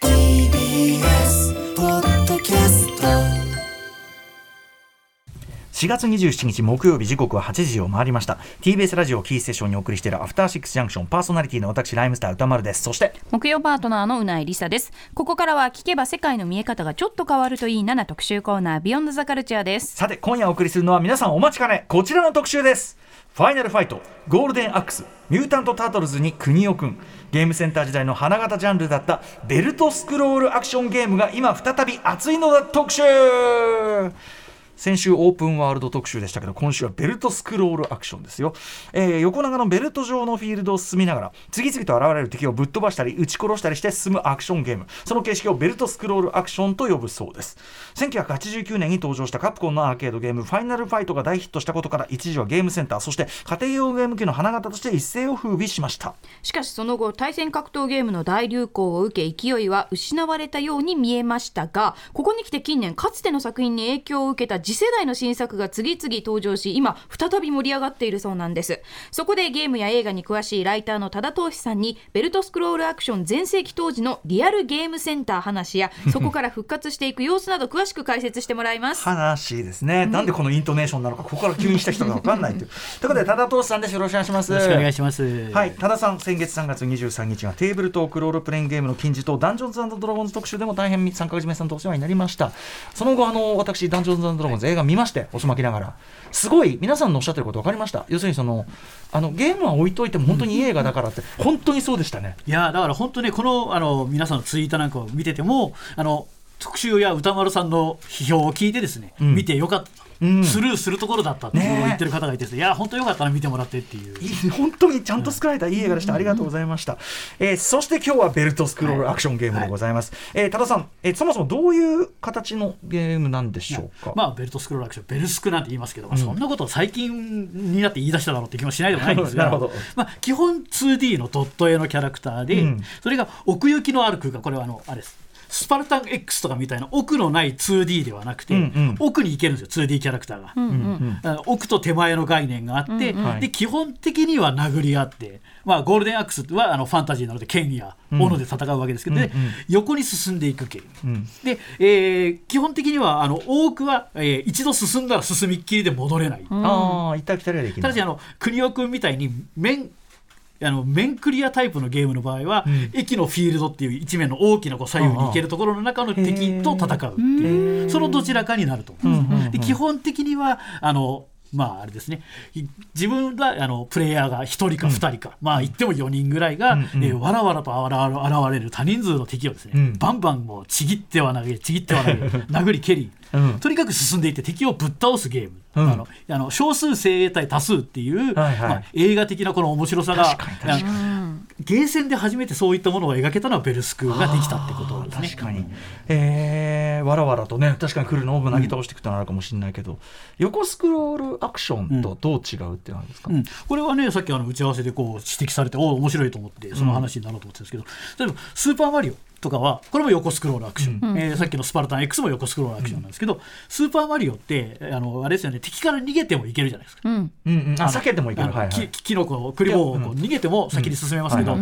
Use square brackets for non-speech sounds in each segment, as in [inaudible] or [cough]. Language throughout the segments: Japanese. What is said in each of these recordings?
TBS ポッドキャスト。4月27日木曜日時刻は8時を回りました。TBS ラジオキーステーションにお送りしているアフターシックスジャンクションパーソナリティの私ライムスター歌丸です。そして木曜パートナーのうないりさです。ここからは聞けば世界の見え方がちょっと変わるといいなな特集コーナービヨンドザカルチャーです。さて今夜お送りするのは皆さんお待ちかね。こちらの特集ですファイナルファイトゴールデンアックスミュータント・タートルズにくにおくん。ゲームセンター時代の花形ジャンルだったベルトスクロールアクションゲームが今再び熱いのだ特集先週オープンワールド特集でしたけど今週はベルトスクロールアクションですよ、えー横長のベルト状のフィールドを進みながら次々と現れる敵をぶっ飛ばしたり撃ち殺したりして進むアクションゲーム。その形式をベルトスクロールアクションと呼ぶそうです。1989年に登場したカプコンのアーケードゲームファイナルファイトが大ヒットしたことから一時はゲームセンターそして家庭用ゲーム機の花形として一世を風靡しました。しかしその後対戦格闘ゲームの大流行を受け勢いは失われたように見えましたがここに来て近年かつての作品に影響を受けた次世代の新作が次々登場し今再び盛り上がっているそうなんです。そこでゲームや映画に詳しいライターの多田投資さんにベルトスクロールアクション全盛期当時のリアルゲームセンター話や [laughs] そこから復活していく様子など詳しく解説してもらいます。話ですね、なんでこのイントネーションなのかここから急にした人が分かんないという。ということで多田遠志さんです。よろしくお願いします。よろしくお願いします。はい、多田さん、先月3月23日がテーブルトークロールプレイングゲームの金字塔、ダンジョンズドラゴンズ特集でも大変3ヶ月目さんとお世話になりました。その後、あの私、ダンジョンズドラゴンズ映画見まして、遅まきながら、すごい皆さんのおっしゃってること分かりました。要するにそのあのゲームは置いといても本当にいい映画だからって、本当にそうでしたね。いやだから本当ねこのあの皆さんのツイートなんかを見ててもあの特集や宇多丸さんの批評を聞いてですね、ん。見てよかった、うん。スルーするところだったって言ってる方がいてですねいや本当よかったな見てもらってっていう。いい本当にちゃんと作られたいい映画でした、ありがとうございました、えーそして今日はベルトスクロールアクションゲームでございます、えー多田さん、えーそもそもどういう形のゲームなんでしょうか、まあ、ベルトスクロールアクション、ベルスクなんて言いますけど、まあそんなことを最近になって言い出しただろうって気もしないでもないんですが [laughs] なるほど、まあ、基本 2D のドット絵のキャラクターで、うん。それが奥行きのある空間、これはあのあれです。スパルタン X とかみたいな奥のない 2D ではなくて、うんうん。奥に行けるんですよ 2D キャラクターが、あの奥と手前の概念があって、はい。で基本的には殴り合って、まあ、ゴールデンアックスはあのファンタジーなので剣や斧で戦うわけですけど、でうんうん。横に進んでいくゲーム、ん。で、えー基本的にはあの多くは、えー一度進んだら進みっきりで戻れない、ああ、行ったり来たりはできない。ただしあの国尾君みたいに面あの面クリアタイプのゲームの場合は、駅のフィールドっていう一面の大きなこう左右に行けるところの中の敵と戦うっていうそのどちらかになると。思うんです、で基本的にはあのまああれですね。い自分があのプレイヤーが1人か2人か、まあ言っても4人ぐらいが、うんうん。えーわらわらと現現れる多人数の敵をですね、うん。バンバンもうちぎっては投げちぎっては投げ [laughs] 殴り蹴り、うんとにかく進んでいって敵をぶっ倒すゲーム、うん。あのあの少数精鋭対多数っていう、はいはい。まあ、映画的なこの面白さが確かに確かに。あゲーセンで初めてそういったものを描けたのはベルスクができたってことですね。確かに、えー、わらわらとね確かに来るのをなぎ倒していくってのはあるかもしれないけど、横スクロールアクションとどう違うってなんですか、うん、これはねさっきあの打ち合わせでこう指摘されておお面白いと思ってその話になろうと思ってたんですけど、例えば「スーパーマリオ」とかはこれも横スクロールアクション、えーさっきの「スパルタン X」も横スクロールアクションなんですけど、スーパーマリオってあのあれですよね敵から逃げてもいけるじゃないですか。うん。うんうん、あ避けてもいける、はいはい。きキノコをクリボーをこう逃げても先に進めますけど、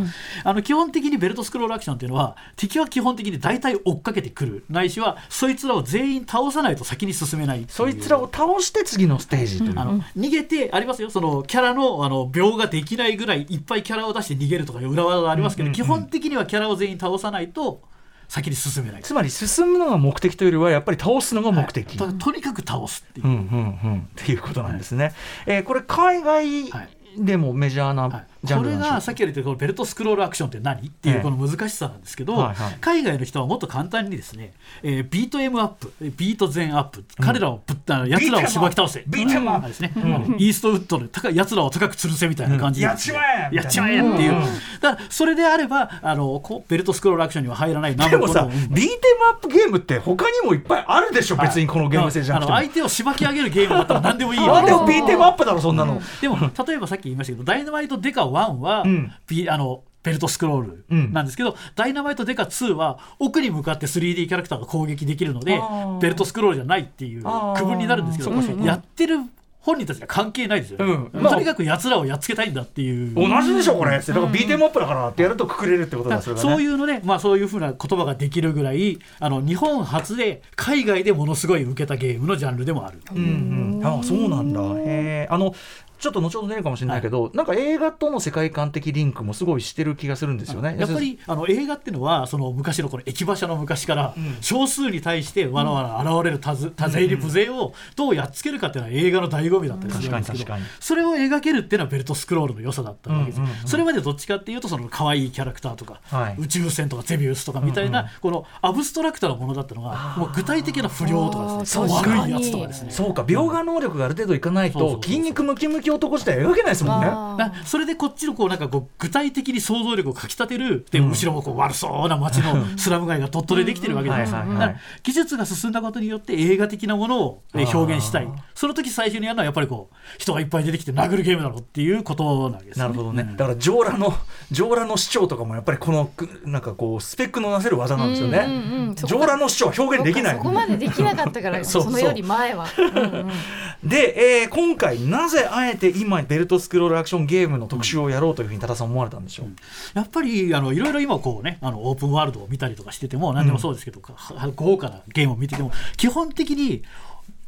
あの基本的にベルトスクロールアクションっていうのは敵は基本的に大体追っかけてくる。ないしはそいつらを全員倒さないと先に進めないそいつらを倒して次のステージという、あの逃げてありますよそのキャラのあの秒ができないぐらいいっぱいキャラを出して逃げるとかいう裏技がありますけど、うんうんうん。基本的にはキャラを全員倒さないと先に進めない。つまり進むのが目的というよりはやっぱり倒すのが目的、ととにかく倒すっていう、うんうんうん。っていうことなんですね、えーこれ海外はい。でもメジャーなはいこれがさっき言ったベルトスクロールアクションって何？っていうこの難しさなんですけど、はいはい。海外の人はもっと簡単にですね、えービート M アップビート全アップ、彼らをぶったやつらをしばき倒せビートあれですね、イーストウッドでやつらを高く吊るせみたいな感じでやっちまえやっちまえっていう、うん。だからそれであればあのこうベルトスクロールアクションには入らない何でもさ、ビーテムアップゲームって他にもいっぱいあるでしょ、別にこのゲーム性じゃなくても。あの相手をしばき上げるゲームだったら何でもいいよでもビーテムアップだろ、そんなの。でも例えばさっき言いましたけど「ダイナマイトデカ1は」んビあのベルトスクロールなんですけど、ダイナマイトデカ2は奥に向かって 3D キャラクターが攻撃できるのでベルトスクロールじゃないっていう区分になるんですけどやってる本人たちは関係ないですよね、うんまあとにかく奴らをやっつけたいんだっていう。同じでしょ、これ。だからビーテムアップだからってやるとくくれるってことだ、ね。そういうので、まあ、そういうふうな言葉ができるぐらいあの日本初で海外でものすごい受けたゲームのジャンルでもある。うんうん、あそうなんだ。へえ。あのちょっと後ほど出るかもしれないけど、なんか映画との世界観的リンクもすごいしてる気がするんですよね。やっぱりあの映画っていうのはその昔のこの駅馬車の昔から少数に対してわらわら現れる多勢入り無勢をどうやっつけるかっていうのは映画の醍醐味だったりするんですけど確かに確かに。それを描けるっていうのはベルトスクロールの良さだったわけです、うんうんうん。それまでどっちかっていうとその可愛いキャラクターとか、はい。宇宙船とかゼビウスとかみたいな、このアブストラクトなものだったのがもう具体的な不良とかですね悪いやつとかですね。そうか、描画能力がある程度いかないと、筋肉ムキムキ男自体描けないですもんね。それでこっちのこうなんかこう具体的に想像力をかきたてるで後ろもこう悪そうな街の [laughs] スラム街が鳥取でできてるわけじゃないですか。技術が進んだことによって映画的なものをえー。表現したい。その時最初にやるのはやっぱりこう人がいっぱい出てきて殴るゲームだろうっていうことなわけですね。なるほどね、うんだから上裸の上裸の主張とかもやっぱりこのくなんかこうスペックのなせる技なんですよね、上裸の主張は表現できない。そこまでできなかったから [laughs] そう。そのより前は。うんうん。で、えー今回なぜあえて今ベルトスクロールアクションゲームの特集をやろうというふうに多田さん思われたんでしょう、やっぱりあのいろいろ今こうねあのオープンワールドを見たりとかしてても何でもそうですけど、は豪華なゲームを見てても基本的に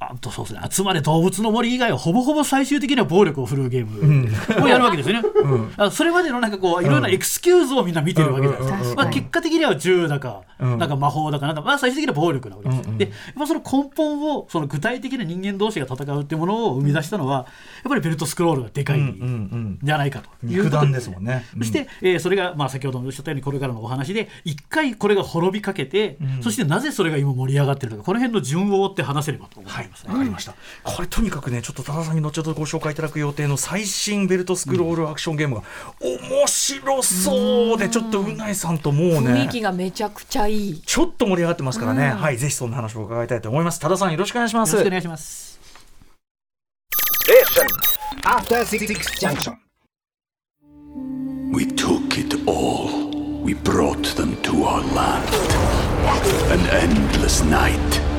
あとそうですね。集まれ動物の森以外はほぼほぼ最終的には暴力を振るうゲームをやるわけですよね。あそれまでのなんかこういろんなエクスキューズをみんな見てるわけじゃないですか。うん。うんうんまあ、結果的には銃だか、うん。なんか魔法だかなんか、まあ、最終的には暴力なわけですよ。うんうん。でその根本をその具体的な人間同士が戦うっていうものを生み出したのはやっぱりベルトスクロールがでかいうんうんうんじゃないかと。いうこと肉弾ですもんね。そして、えーそれが、まあ、先ほどもおっしゃったようにこれからのお話で一回これが滅びかけて、そしてなぜそれが今盛り上がってるのかこの辺の順を追って話せればと思いはいます、、わかりました。これとにかくね、ちょっと多田さんに後ほどご紹介いただく予定の最新ベルトスクロールアクションゲームが面白そうで、ちょっとうないさんともうね雰囲気。がめちゃくちゃいい。ちょっと盛り上がってますからね、はい、ぜひそんな話を伺いたいと思います。多田さん、よろしくお願いします。よろしくお願いします。After Six Junction. We took it all. We brought them to our land. An endless night,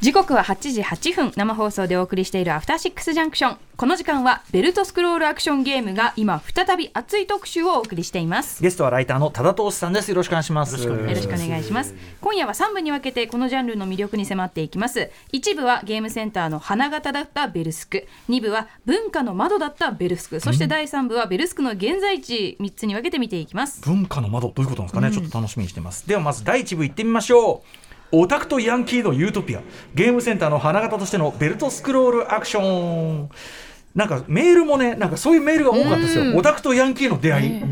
時刻は8時8分。生放送でお送りしているアフターシックスジャンクションこの時間はベルトスクロールアクションゲームが今再び熱い特集をお送りしています。ゲストはライターの多田投資さんです。よろしくお願いします。よろしくお願いします。今夜は3部に分けてこのジャンルの魅力に迫っていきます。一部はゲームセンターの花形だったベルスク。2部は文化の窓だったベルスク。そして第3部はベルスクの現在地3つに分けて見ていきます。文化の窓。どういうことなんですかね、ちょっと楽しみにしてます。ではまず第1部行ってみましょうオタクとヤンキーのユートピア。ゲームセンターの花形としてのベルトスクロールアクション。なんかメールもねなんかそういうメールが多かったですよ。オタクとヤンキーの出会い、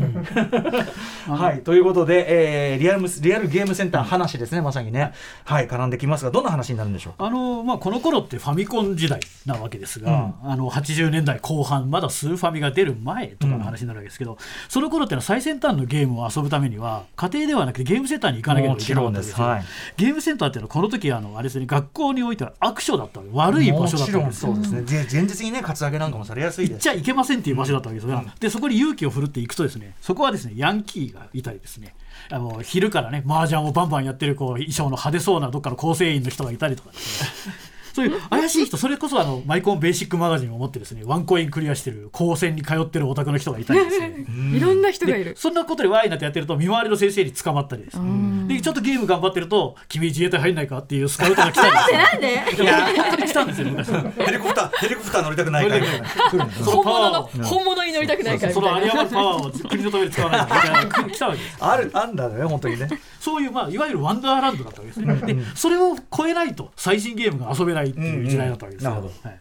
[laughs] はい。ということで、えーリアルムリアルゲームセンター話ですねまさにね。はい絡んできますがどんな話になるんでしょうか？あのまあ、この頃ってファミコン時代なわけですが、あの80年代後半まだスーファミが出る前とかの話になるわけですけど、その頃ってのは最先端のゲームを遊ぶためには家庭ではなくてゲームセンターに行かなければいけなかったわけですよ。もちろんです。ゲームセンターっていうのはこの時あのあれですね学校においては悪所だった悪い場所だったわけですよ。そうですね、で前日にねカツアゲなんかもされやすいです。行っちゃいけませんっていう場所だったわけですが、でそこに勇気を振るっていくとですねそこはですねヤンキーがいたりですね。あの昼からね麻雀をバンバンやってるこう衣装の派手そうなどっかの構成員の人がいたりとかですねそういう怪しい人それこそあのマイコンベーシックマガジンを持ってですねワンコインクリアしてる高専に通ってるオタクの人がいたりですね。[laughs] いろんな人がいでるそんなことでワイなってやってると見回りの先生に捕まったりです。ねでちょっとゲーム頑張ってると「君自衛隊入んないか?」っていうスカウトが来たり [laughs] なんで？いや本当に来たんですよ昔。ヘリコプターヘリコプター乗りたくないから。ワーを。物の本物に乗りたくないからみそたいな。の有り余るパワーを国のために使わないといけない来たわけですあるあんだね本当にね。そういう、まあ、いわゆるワンダーランドだったわけですね。で、それを超えないと最新ゲームが遊べないっていう時代だったわけですよ。うんうんなるほはい。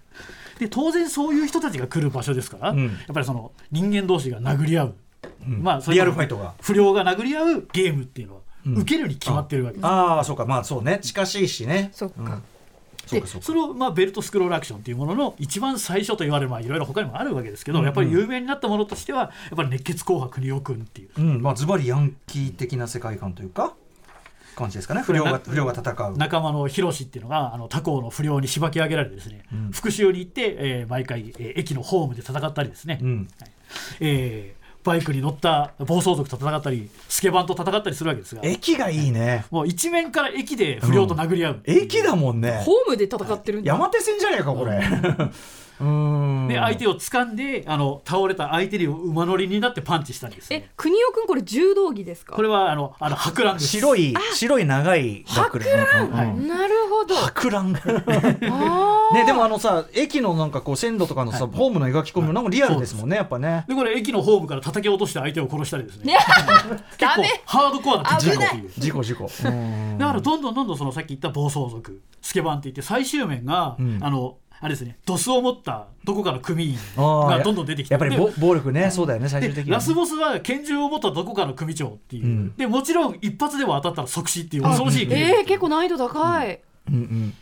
で当然そういう人たちが来る場所ですから、ん。やっぱりその人間同士が殴り合う、まあそういうリアルファイトが。不良が殴り合うゲームっていうのは、受けるに決まってるわけです。ああそうかまあそうね。近しいしね。そっか。でそれを、まあ、ベルトスクロールアクションっていうものの一番最初と言われるまあいろいろ他にもあるわけですけど、やっぱり有名になったものとしてはやっぱり熱血紅白国尾くんっていう。うん。まあズバリヤンキー的な世界観というか感じですかね。不良が不良が戦う。仲間のヒロシっていうのがあの他校の不良にしばき上げられてですね、復讐に行って、えー毎回、えー駅のホームで戦ったりですね、うん。はい。えーバイクに乗った暴走族と戦ったりスケバンと戦ったりするわけですが。駅がいいね。もう一面から駅で不良と殴り合う、駅だもんね。ホームで戦ってるんだ。山手線じゃねえかこれ。うん [laughs] で相手を掴んであの倒れた相手に馬乗りになってパンチしたりですねえ国尾くんこれ柔道着ですか？これはあのあの博覧です。白い白い長い学ランはい。なるほど。博覧。[laughs] ねあでもあのさ駅のなんかこう線路とかのさホームの描き込みもなんかリアルですもんねやっぱね。でこれ駅のホームから叩き落として相手を殺したりですね。ね結構ハードコアな事故ってい。う事故事故。うん。だからどんどんどんどんそのさっき言った暴走族スケバンって言って最終面が、ん。あのあれですねドスを持ったどこかの組員がどんどん出てきて。やっぱり暴力ねそうだよね最終的にラスボスは拳銃を持ったどこかの組長っていう、ん。でもちろん一発でも当たったら即死っていう恐ろしいゲーム、えー、結構難易度高い、うんうん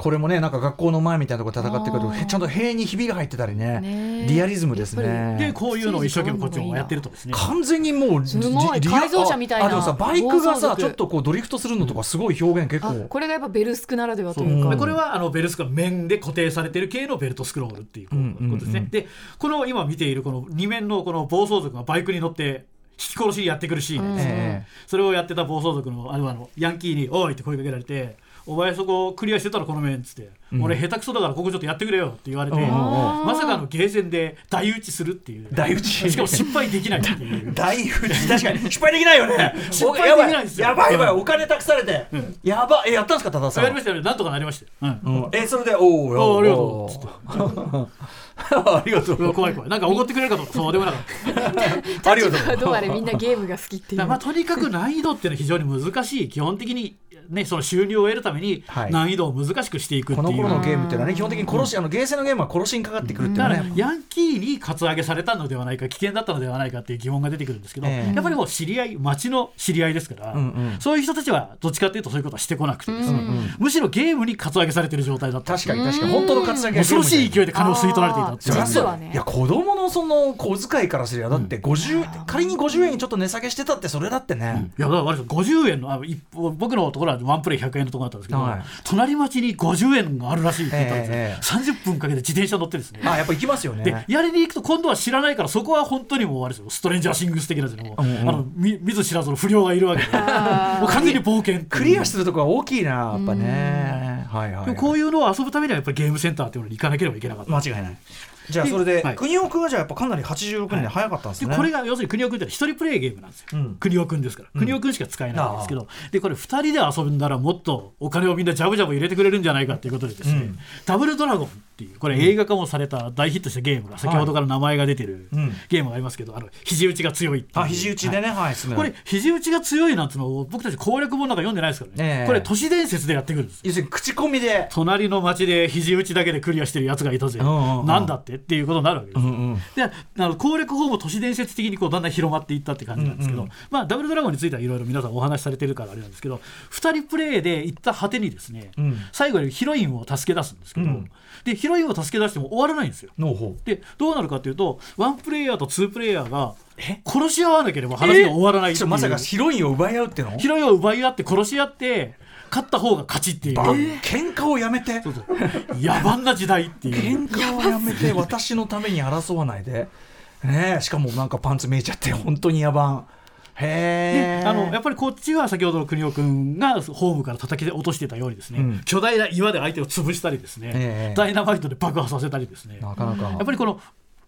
これもねなんか学校の前みたいなところ戦ってくるとちゃんと塀にひびが入ってたりね。ねリアリズムですね。でこういうのを一生懸命こっちもやってるとですね。完全にもうすごい。リリア改造車みたいな。ああでもさバイクがさちょっとこうドリフトするのとかすごい表現結あ構これがやっぱベルスクならではというか。でこれはあのベルスが面で固定されてる系のベルトスクロールっていうこうんうんうん。とですね、でこの今見ているこの2面のこの暴走族がバイクに乗って引き殺しにやってくるシーンです、えそれをやってた暴走族のあのあのヤンキーに「おい!」って声かけられて「お前そこクリアしてたらこの面」っつって「俺下手くそだからここちょっとやってくれよ」って言われて、うん。うん。うんまさかのゲーセンで台打ちするっていう。台打ち。しかも失敗できないっていう。大打ち。確かに。失敗できないよね。[laughs] 失敗できないんですよ。やばいやばい。うん。お金託されて。やばい。えやったんですか多田さんやりましたよねなんとかなりましたよ、うん。うん。えそれでおおあありがとう [laughs] ありがとう。怖い怖い。なんか怒ってくれるかとそうでもなかった。[laughs] ありがとうどうあれみんなゲームが好きっていう。まあとにかく難易度っていうのは非常に難しい。基本的にねその収入を得るためにはい。難易度を難しくしていくっていう、この頃のゲームっていうのはね基本的に殺しあのゲーセンのゲームは殺しにかかってくるっていうだのはね。からヤンキーにカツアゲされたのではないか危険だったのではないかっていう疑問が出てくるんですけど、ええ。やっぱりもう知り合い町の知り合いですから、うんうん。そういう人たちはどっちかっていうとそういうことはしてこなくてですね、むしろゲームにカツアゲされてる状態だった。確かに確かに。本当の活躍恐ろしい勢いでで金を吸い取られていたっていう。ね。いや子供のその小遣いからすりゃだって50、仮に50円ちょっと値下げしてたってそれだってね、いやだから割と50円のあ僕のところはワンプレイ100円のところだったんですけど、はい。隣町に50円があるらしいって言ったんですよ、えええ30分かけて自転車乗ってですね。あやっぱ行きますよでねやりに行くと今度は知らないからそこは本当にもうあれですよ。ストレンジャーシングス的なですねもう、うんうん。あの見見ず知らずの不良がいるわけで。もう完全に冒険クリアするとこは大きいなやっぱね。はいはい、はい、こういうのを遊ぶためにはやっぱりゲームセンターっていうのに行かなければいけなかった。間違いないじゃあそれで、はい。国尾君はじゃあやっぱかなり86年で早かったんですね、でこれが要するに国尾君って一人プレイゲームなんですよ、うん。国尾君ですから、国尾君しか使えないんですけど。でこれ2人で遊んだらもっとお金をみんなジャブジャブ入れてくれるんじゃないかっていうことでですね、うん。ダブルドラゴンっていうこれ映画化もされた大ヒットしたゲームが先ほどから名前が出てるうんゲームがありますけどあの肘打ちが強いあ肘打ちでね。はい、これ肘打ちが強いなんてのを僕たち攻略本なんか読んでないですからね、ええ。これ都市伝説でやってくるんです要するに口コミで。隣の町で肘打ちだけでクリアしてるやつがいたぜ、なんだって？っていうことになるわけです、うんうん。であの攻略法も都市伝説的にこうだんだん広まっていったって感じなんですけど、うんうん。まあ、ダブルドラゴンについてはいろいろ皆さんお話しされてるからあれなんですけど2人プレイで行った果てにですね、うん。最後にヒロインを助け出すんですけど、うん。でヒロインを助け出しても終わらないんですよ。でどうなるかというとワンプレイヤーとツープレイヤーが殺し合わなければ話が終わらないまさかヒロインを奪い合うっての？ヒロインを奪い合って殺し合って勝った方が勝ちっていう。ば喧嘩をやめて。そうそう。野蛮な時代っていう。喧嘩をやめて [laughs] 私のために争わないで。ねえしかもなんかパンツ見えちゃって本当に野蛮。へえ。あのやっぱりこっちは先ほどの国尾君がホームから叩き落としてたようにですね、うん。巨大な岩で相手を潰したりですね、ええダイナマイトで爆破させたりですね。なかなか。やっぱりこの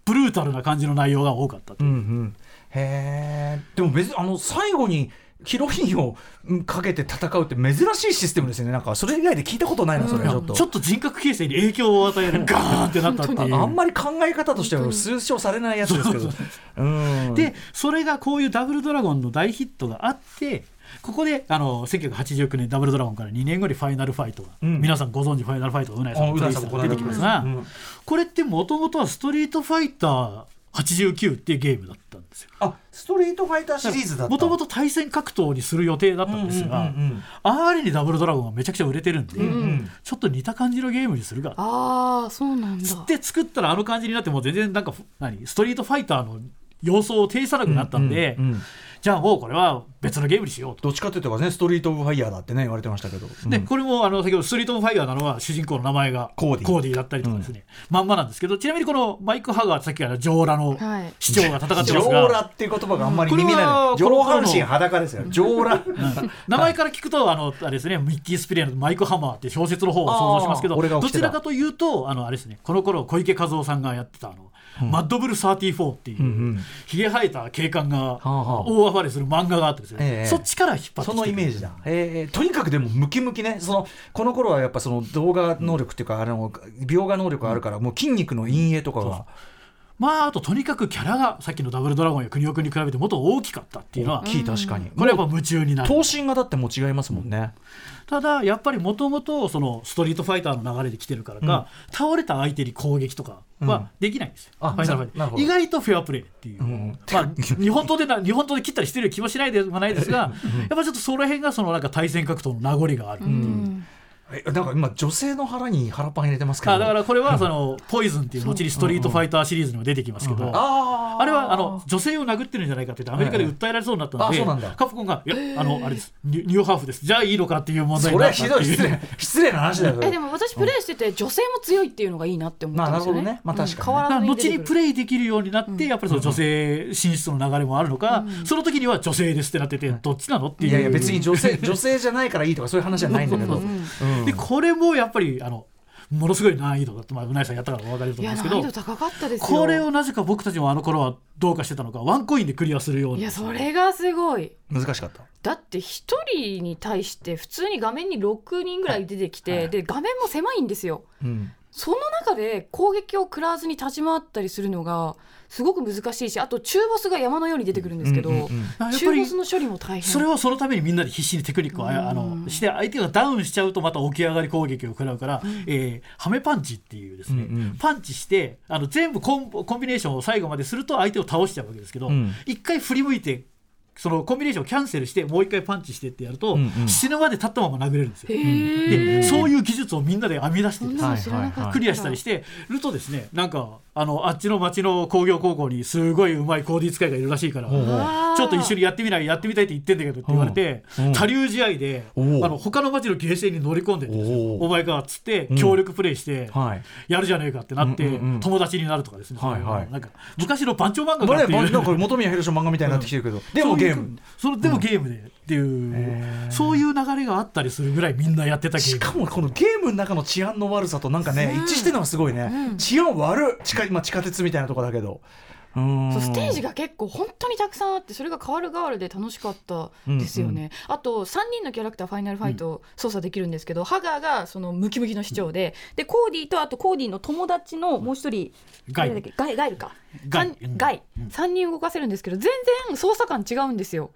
ブルータルな感じの内容が多かったとうんうん。へえ。でも別にあの最後にヒロインをうんかけて戦うって珍しいシステムですよね。なんかそれ以外で聞いたことないなそれちょっと。ちょっと人格形成に影響を与えるガ [laughs] ーンってなったっていうああんまり考え方としては推奨されないやつですけど。うん。でそれがこういうダブルドラゴンの大ヒットがあってここであの1989年ダブルドラゴンから2年後にファイナルファイトが、うん。皆さんご存知ファイナルファイトがうなやさんあのプレイしたら出てきますが、うん。これってもともとはストリートファイター89っていうゲームだったんですよ。あストリートファイターシリーズだった。もともと対戦格闘にする予定だったんですが、うんうんうんうん。あまりにダブルドラゴンがめちゃくちゃ売れてるんで、んちょっと似た感じのゲームにするがああそうなんだ。つって作ったらあの感じになってもう全然なんか何ストリートファイターの要素を呈さなくなったんで、うんうんうんじゃあもうこれは別のゲームにしようと。どっちかというとねストリート・オブ・ファイヤーだってね言われてましたけど、でうん。これもあの先ほどストリート・オブファイヤーなのは主人公の名前がコーディだったりとかですね、まんまなんですけどちなみにこのマイク・ハガーさっきから上裸のはい市長が戦ってます上が、裸っていう言葉があんまり耳ない。上半身裸ですよ。上裸名前から聞くとあのあれですねミッキー・スピレーのマイク・ハマーって小説の方を想像しますけどどちらかというとあのあれですねこの頃小池和夫さんがやってたあの、マッドブル34っていう、んうん。ひげ生えた警官があはあ。大暴れする漫画があってですね、ええ。そっちから引っ張ってそのイメージだ、えーとにかくでもムキムキね。そのこの頃はやっぱその動画能力っていうか、あの描画能力があるから、もう筋肉の陰影とかがまああととにかくキャラがさっきのダブルドラゴンや国尾君に比べてもっと大きかったっていうのは大きい確かに、これやっぱ夢中になる。頭身がだってもう違いますもんね、ただやっぱりもともとそのストリートファイターの流れで来てるからか、倒れた相手に攻撃とかはできないんです。よ、あファイナルファイタなるほどー意外とフェアプレーっていう、ん。まあ、日本刀でな日本刀で切ったりしてる気もしないでもないですが、やっぱちょっとその辺がそのなんか対戦格闘の名残がある、えなんか今女性の腹に腹パン入れてますけど。あだからこれはそのポイズンっていう後にストリートファイターシリーズにも出てきますけど、あれはあの女性を殴ってるんじゃないかって言ってアメリカで訴えられそうになったので、ええあそうなんだ。カプコンが「いやあのあれです。ニューハーフです。じゃあいいのか」っていう問題それはになったっていう。ひどい失礼失礼な話だよ。それえでも私プレイしてて女性も強いっていうのがいいなって思ったんですよね。まあなるほどね。まあ確かにね。後にプレイできるようになって、やっぱりその女性進出の流れもあるのか、その時には女性ですってなってて、どっちなのっていう。いやいや別に女性女性じゃないからいいとかそういう話じゃないんだけど、うんでこれもやっぱりあのものすごい難易度だと、まあ、うなぎさんやったからお分かりだと思うんですけど難易度高かったですよ。これをなぜか僕たちもあの頃はどうかしてたのかワンコインでクリアするようにいやそれがすごい。難しかっただって一人に対して普通に画面に6人ぐらい出てきて、で画面も狭いんですよ。うんその中で攻撃を食らわずに立ち回ったりするのがすごく難しいしあと中ボスが山のように出てくるんですけど、うんうんうん。中ボスの処理も大変。それをそのためにみんなで必死にテクニックをああのして相手がダウンしちゃうとまた起き上がり攻撃を食らうから、えーハメパンチっていうですね、うんうん。パンチしてあの全部コンコンビネーションを最後まですると相手を倒しちゃうわけですけどうん。一、回振り向いてそのコンビネーションをキャンセルしてもう一回パンチしてってやると、うんうん。死ぬまで立ったまま殴れるんですよ。でそういう技術をみんなで編み出してですねクリアしたりしてるとですねなんかあのあっちの町の工業高校にすごいうまいコーディ使いがいるらしいから。ちょっと一緒にやってみないやってみたいって言ってんだけどって言われてうん他流試合であの他の町のゲーセンに乗り込んでですよ。お前かっつってん協力プレイしてはい。やるじゃねえかってなってうんうんうん。友達になるとかですね。はいはい。なんか昔の番長漫画かっていう。漫画みたいになってきてるけど、[laughs] でもゲーム。そのでもゲームでっていうそういう流れがあったりするぐらいみんなやってたしかもこのゲームの中の治安の悪さとなんかね、一致してるのがすごいね、治安悪い地下,、まあ、地下鉄みたいなとこだけど。うんそうステージが結構本当にたくさんあってそれが変わる変わるで楽しかったですよね、あと3人のキャラクターファイナルファイトを操作できるんですけど、ハガーがそのムキムキの市長ででコーディとあとコーディの友達のもう一人ガイガイガイルか。ガイ。ガイ。3人動かせるんですけど全然操作感違うんですよ。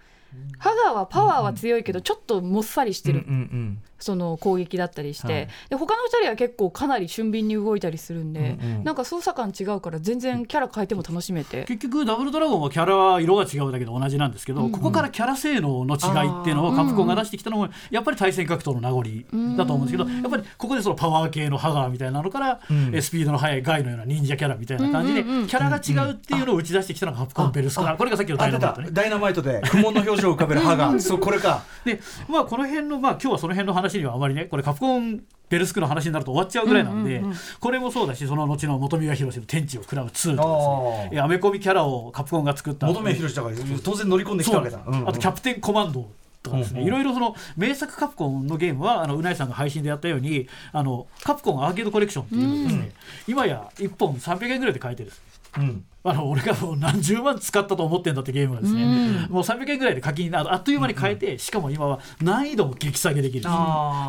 ハガーはパワーは強いけどちょっともっさりしてる、うんうんその攻撃だったりして、はい。で他の2人は結構かなり俊敏に動いたりするんで、うんうん。なんか操作感違うから全然キャラ変えても楽しめて。結局ダブルドラゴンはキャラは色が違うだけで同じなんですけど、ここからキャラ性能の違いっていうのをカプコンが出してきたのもやっぱり対戦格闘の名残だと思うんですけど、やっぱりここでそのパワー系のハガーみたいなのから、ん。えスピードの速いガイのような忍者キャラみたいな感じで、キャラが違うっていうのを打ち出してきたのがカプコンベルスカー。これがさっきのダイナマイトね。た。[laughs] ダイナマイトで苦悶の表情を浮かべる歯がそうこれかでまあこの辺のまあ今日はその辺の話にはあまりねこれカプコンベルスクの話になると終わっちゃうぐらいなんで、これもそうだしその後の本宮宏の「天地を食らう2」とかですね。アメコミキャラをカプコンが作った求め広しだから当然乗り込んできたわけだ。あとキャプテンコマンドとかですね、いろいろその名作カプコンのゲームはあのうないさんが配信でやったようにあのカプコンアーケードコレクションっていうのをですね、今や1本300円ぐらいで買えてるんです。うんあの俺がもう何十万使ったと思ってんだってゲームがですね、もう300円ぐらいで課金あのあっという間に変えて、しかも今は難易度も激下げできるし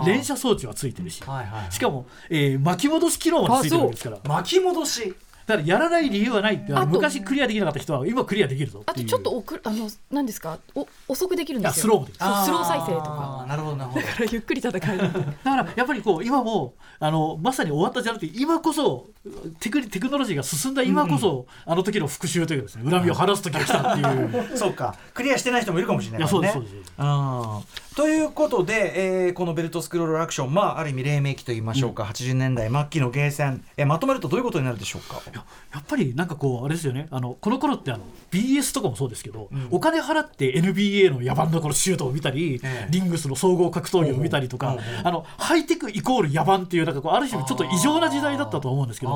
連射装置はついてるし、はいはいはい。しかも、えー巻き戻し機能もついてるわけですから。だ巻き戻し。からやらない理由はないって昔クリアできなかった人は今クリアできるぞっていう。あとちょっと遅あの何ですか？お遅くできるんいですよ。やスロースロー再生とあか。ーなるほどなるほど。だからゆっくり戦える。だからやっぱりこう今もあのまさに終わったじゃなくて今こそテクニテクノロジーが進んだ今こそ、あの時の復讐というかですね恨みを晴らす時が来たっていう。[laughs] そうか。クリアしてない人もいるかもしれないいやそうですということで、えーこのベルトスクロールアクションまあある意味黎明期と言いましょうか、80年代末期のゲーセン、えーまとめるとどういうことになるでしょうか？ややっぱりなんかこうあれですよね。あのこの頃ってあの BS とかもそうですけど、お金払って NBA の野蛮なこのシュートを見たり、ええ。リングスの総合格闘技を見たりとか、あのハイテクイコール野蛮っていうなんかこうある種ちょっと異常な時代だったと思うんですけど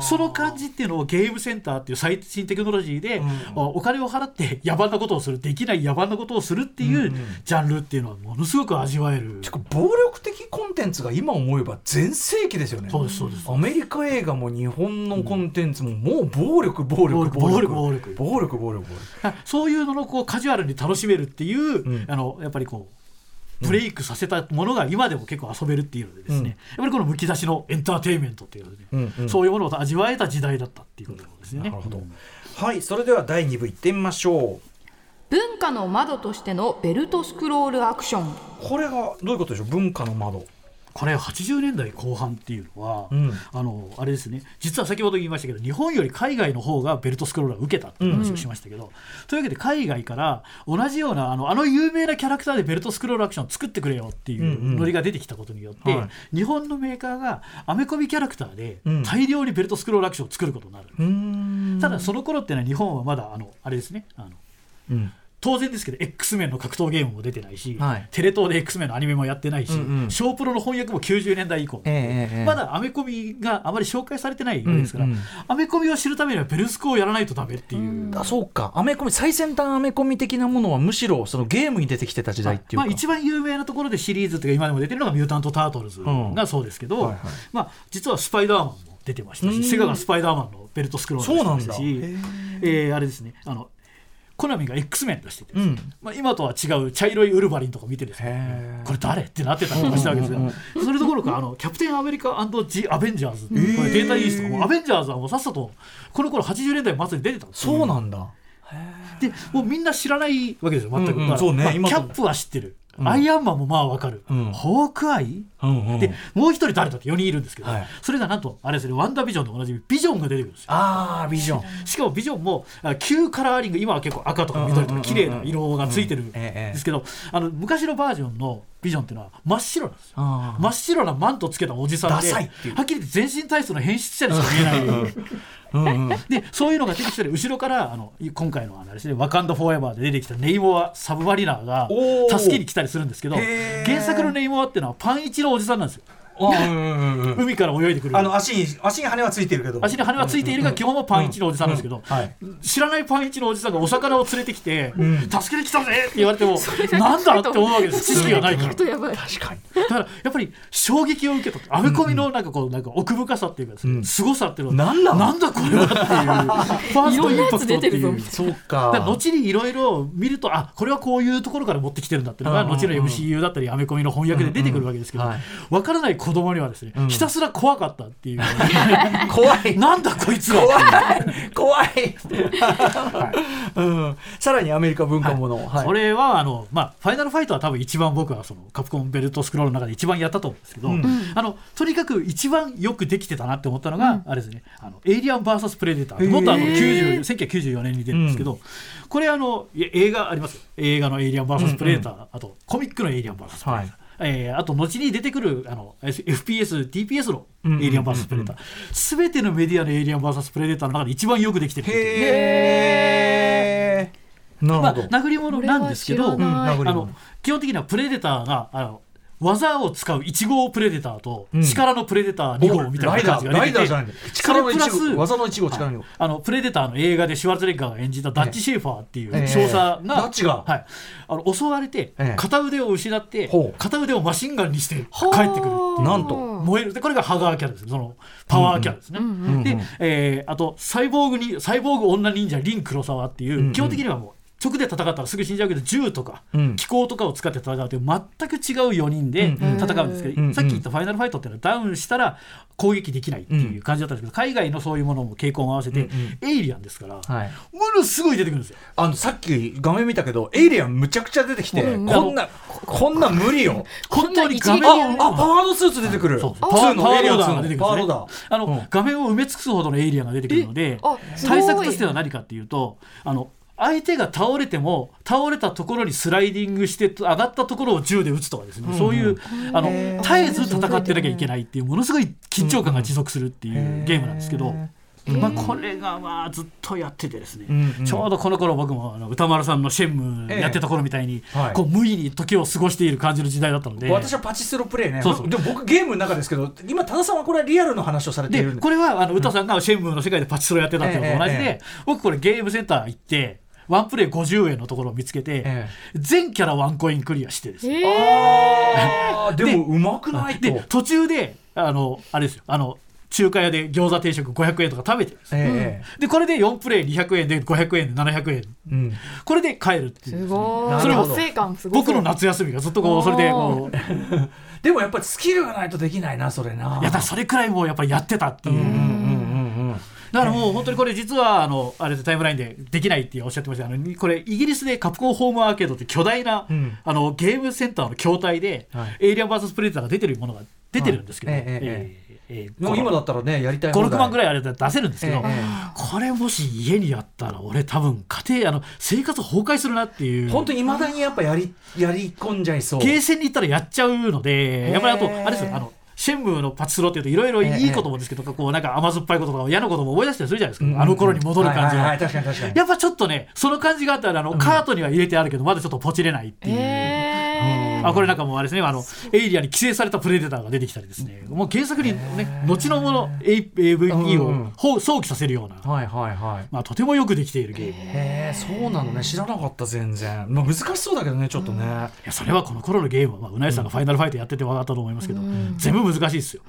その感じっていうのをゲームセンターっていう最新テクノロジーで、お金を払って野蛮なことをするできない野蛮なことをするっていうジャンルっていうのはものすごく味わえる。てか暴力的コンテンツが今思えば全盛期ですよね。そうですそうです。アメリカ映画も日本のコンテンツももう暴力暴力暴力。暴力暴力。暴力暴力 [laughs] そういうののこうカジュアルに楽しめるっていう、ん。あのやっぱりこうブレイクさせたものが今でも結構遊べるっていうのでですね、うん。やっぱりこのむき出しのエンターテインメントっていうのでね、うんうん。そういうものを味わえた時代だったっていうことですね。なるほど。はいそれでは第2部いってみましょ文化の窓としてのベルトスクロールアクション。うこれがどういうことでしょう？文化の窓これ80年代後半っていうのは、うん。あのあれですね。実は先ほど言いましたけど日本より海外の方がベルトスクロールは受けたっていう話をしましたけど、というわけで海外から同じようなあのあの有名なキャラクターでベルトスクロールアクションを作ってくれよっていうノリが出てきたことによって、はい。日本のメーカーがアメコミキャラクターでうん。大量にベルトスクロールアクションを作ることになる、うーん。ただその頃っていうのは日本はまだあのあれですね。あのうん当然ですけど X メンの格闘ゲームも出てないし、はい。テレ東で X メンのアニメもやってないし、うんうん。ショープロの翻訳も90年代以降、ええええまだアメコミがあまり紹介されてないですから、うんうんアメコミを知るためにはベルスクをやらないとダメっていう。あそうか。アメコミ最先端アメコミ的なものはむしろそのゲームに出てきてた時代っていうか、まあ、一番有名なところでシリーズっていうか今でも出てるのが「ミュータント・タートルズ」がそうですけど、はいはい。まあ、実はスパイダーマンも出てましたうん。しセガがスパイダーマンのベルトスクロールを出してましたしそうなんだ。えーあれですねあのコナミが X メン出しててうん。まあ、今とは違う茶色いウルヴァリンとか見てですへね。ー。これ誰ってなってたりとかしたわけですよ、それどころかあのキャプテンアメリカジ・アベンジャーズ、これデータイースとかもうアベンジャーズはもうさっさとこの頃80年代末に出てたんですよ。そうなんだ。でもうみんな知らないわけですよ全く、うんうんそうねまあキャップは知ってる、アイアンマンもまあわかる、うん。ホークアイ、うんうんでもう一人誰だって4人いるんですけど、はい。それがなんとあれですねワンダービジョンと同じビジョンが出てくるんですよ。ああビジョン。しかもビジョンもあ旧カラーリング今は結構赤とか緑とか綺麗な色がついてるんええですけどあの昔のバージョンのビジョンっていうのは真っ白なんですよ。あ真っ白なマントつけたおじさんではっきり言って全身体操の変質者にしか見えないでそういうのが出てきたり後ろからあの今回のあのあれですね「ワカンダ・フォーエバー」で出てきたネイモア・サブマリナーが助けに来たりするんですけど原作のネイモアっていうのはパンイチのおじさんなんですよあうんうんうんうん。海から泳いでくる。あの足に足に羽はついてるけど。足に羽はついているが基本はパンイチのおじさんなんですけど、はい。知らないパンイチのおじさんがお魚を連れてきて、助けに来たぜって言われてもなんだって思うわけです。知識がないから。確かに。だからやっぱり衝撃を受けたアメコミのなんかこうなんか奥深さっていうかですね、凄さっていうのはなんなのなんだこれはっていう [laughs] ファーストインパクトっていう。そうだか後にいろいろ見るとあこれはこういうところから持ってきてるんだっていうのが後の MCU だったりアメコミの翻訳で出てくるわけですけど分からない子供にはですねひたすら怖かったっていう。[laughs] 怖い。なんだこいつは。怖い。うん。さらにアメリカ文化もの。はい。これはあの、まあ、ファイナルファイトは多分一番僕はそのカプコンベルトスクロールの中で一番やったと思うんですけど、うん。あのとにかく一番よくできてたなって思ったのが、あれですねあのエイリアン VS プレデター。もっとあの90 1994年に出るんですけど、これあの映画ありますよ。映画のエイリアン VS プレデター、あとコミックのエイリアン VS プレデター、はいえーあと後に出てくるあの FPS、TPS のエイリアン VS プレデター、すべてのメディアのエイリアン VS プレデターの中で一番よくできてるへえなまあ、るほど。殴り物なんですけど、あの基本的にはプレデターがあの技を使う1号プレデターとうん。力のプレデター2号みたいな感じが出てん力のプラス技の一号力のあのプレデターの映画でシュワルツェネッガーが演じたダッチ・シェーファーっていうええ。少佐が、はい、あの襲われてええ。片腕を失って、片腕をマシンガンにして帰ってくるなんと。燃える。でこれがハガーキャラですね。そのパワーキャラですね、で、えーあとサイボーグにサイボーグ女忍者リン黒沢っていう、基本的にはもう直で戦ったらすぐ死んじゃうけど銃とか、うん。気候とかを使って戦うという全く違う4人で戦うんですけど、さっき言ったファイナルファイトっていうのはダウンしたら攻撃できないっていう感じだったんですけど、海外のそういうものも傾向を合わせて、エイリアンですから、はい。ものすごい出てくるんですよ。あのさっき画面見たけどエイリアンむちゃくちゃ出てきて、うん。こんなこんな無理よ。本当に画面あパワードスーツ出てくる。そうそう。2のパワーエイリアン2ローダーが出てのパワーくるあの、うん。画面を埋め尽くすほどのエイリアンが出てくるので対策としては何かっていうとあの相手が倒れても倒れたところにスライディングして上がったところを銃で撃つとかですね、そういうあの絶えず戦ってなきゃいけないっていうものすごい緊張感が持続するっていうゲームなんですけど。まあ、これがまあずっとやっててですね、んうん。ちょうどこの頃僕もあの歌丸さんのシェンムーやってた頃みたいに、はい。こう無意に時を過ごしている感じの時代だったので。私はパチスロプレイね。そうそう。でも僕ゲームの中ですけど今多田さんはこれはリアルの話をされているでこれはあの歌さんがシェンムーの世界でパチスロやってたっていうのと同じで、僕これゲームセンター行ってワンプレイ50円のところを見つけて、え全キャラワンコインクリアしてですね、あーでもうまくないと。で途中であのあれですよ。あの中華屋で餃子定食500円とか食べてるんですよ。えでこれで4プレイ200円で500円で700円。えうん。これで帰るっていう。すごい。なるほど。達成感すごい。僕の夏休みがずっとこうそれでこう。いでもやっぱりスキルがないとできないなそれな。やだそれくらいもうやっぱりやってたっていう。うだからもう本当にこれ実はあのあれでタイムラインでできないっておっしゃってました。あのこれイギリスでカプコンホームアーケードって巨大な、ん。あのゲームセンターの筐体で、はい。エイリアン VS プレデターが出てるものが出てるんですけど、はい。ええええええもう今だったらねやりたい56万ぐらいあれで出せるんですけど、ええこれもし家にやったら俺多分家庭あの生活崩壊するなっていう。本当にいまだにやっぱやりやり込んじゃいそう。ゲーセンに行ったらやっちゃうので、やっぱりあと、あれですよ、あの、シェンムーのパチスロっていうといろいろいいこともですけど、こうなんか甘酸っぱいこととか嫌なことも思い出したりするじゃないですか、あの頃に戻る感じの。はいはいはい確かに確かに。やっぱちょっとね、その感じがあったら、あの、カートには入れてあるけど、まだちょっとポチれないっていう。へあこれなんかもうあれですね。あのエイリアンに規制されたプレデターが出てきたりですね。もう原作にね後のもの AVP うんうん。をほう想起させるような、はいはいはい。まあ、とてもよくできているゲーム。いへえそうなのね。知らなかった全然。まあ難しそうだけどねちょっとね。やそれはこの頃のゲームは、まあ、うなぎさんがファイナルファイトやってて分かったと思いますけど、全部難しいですよ、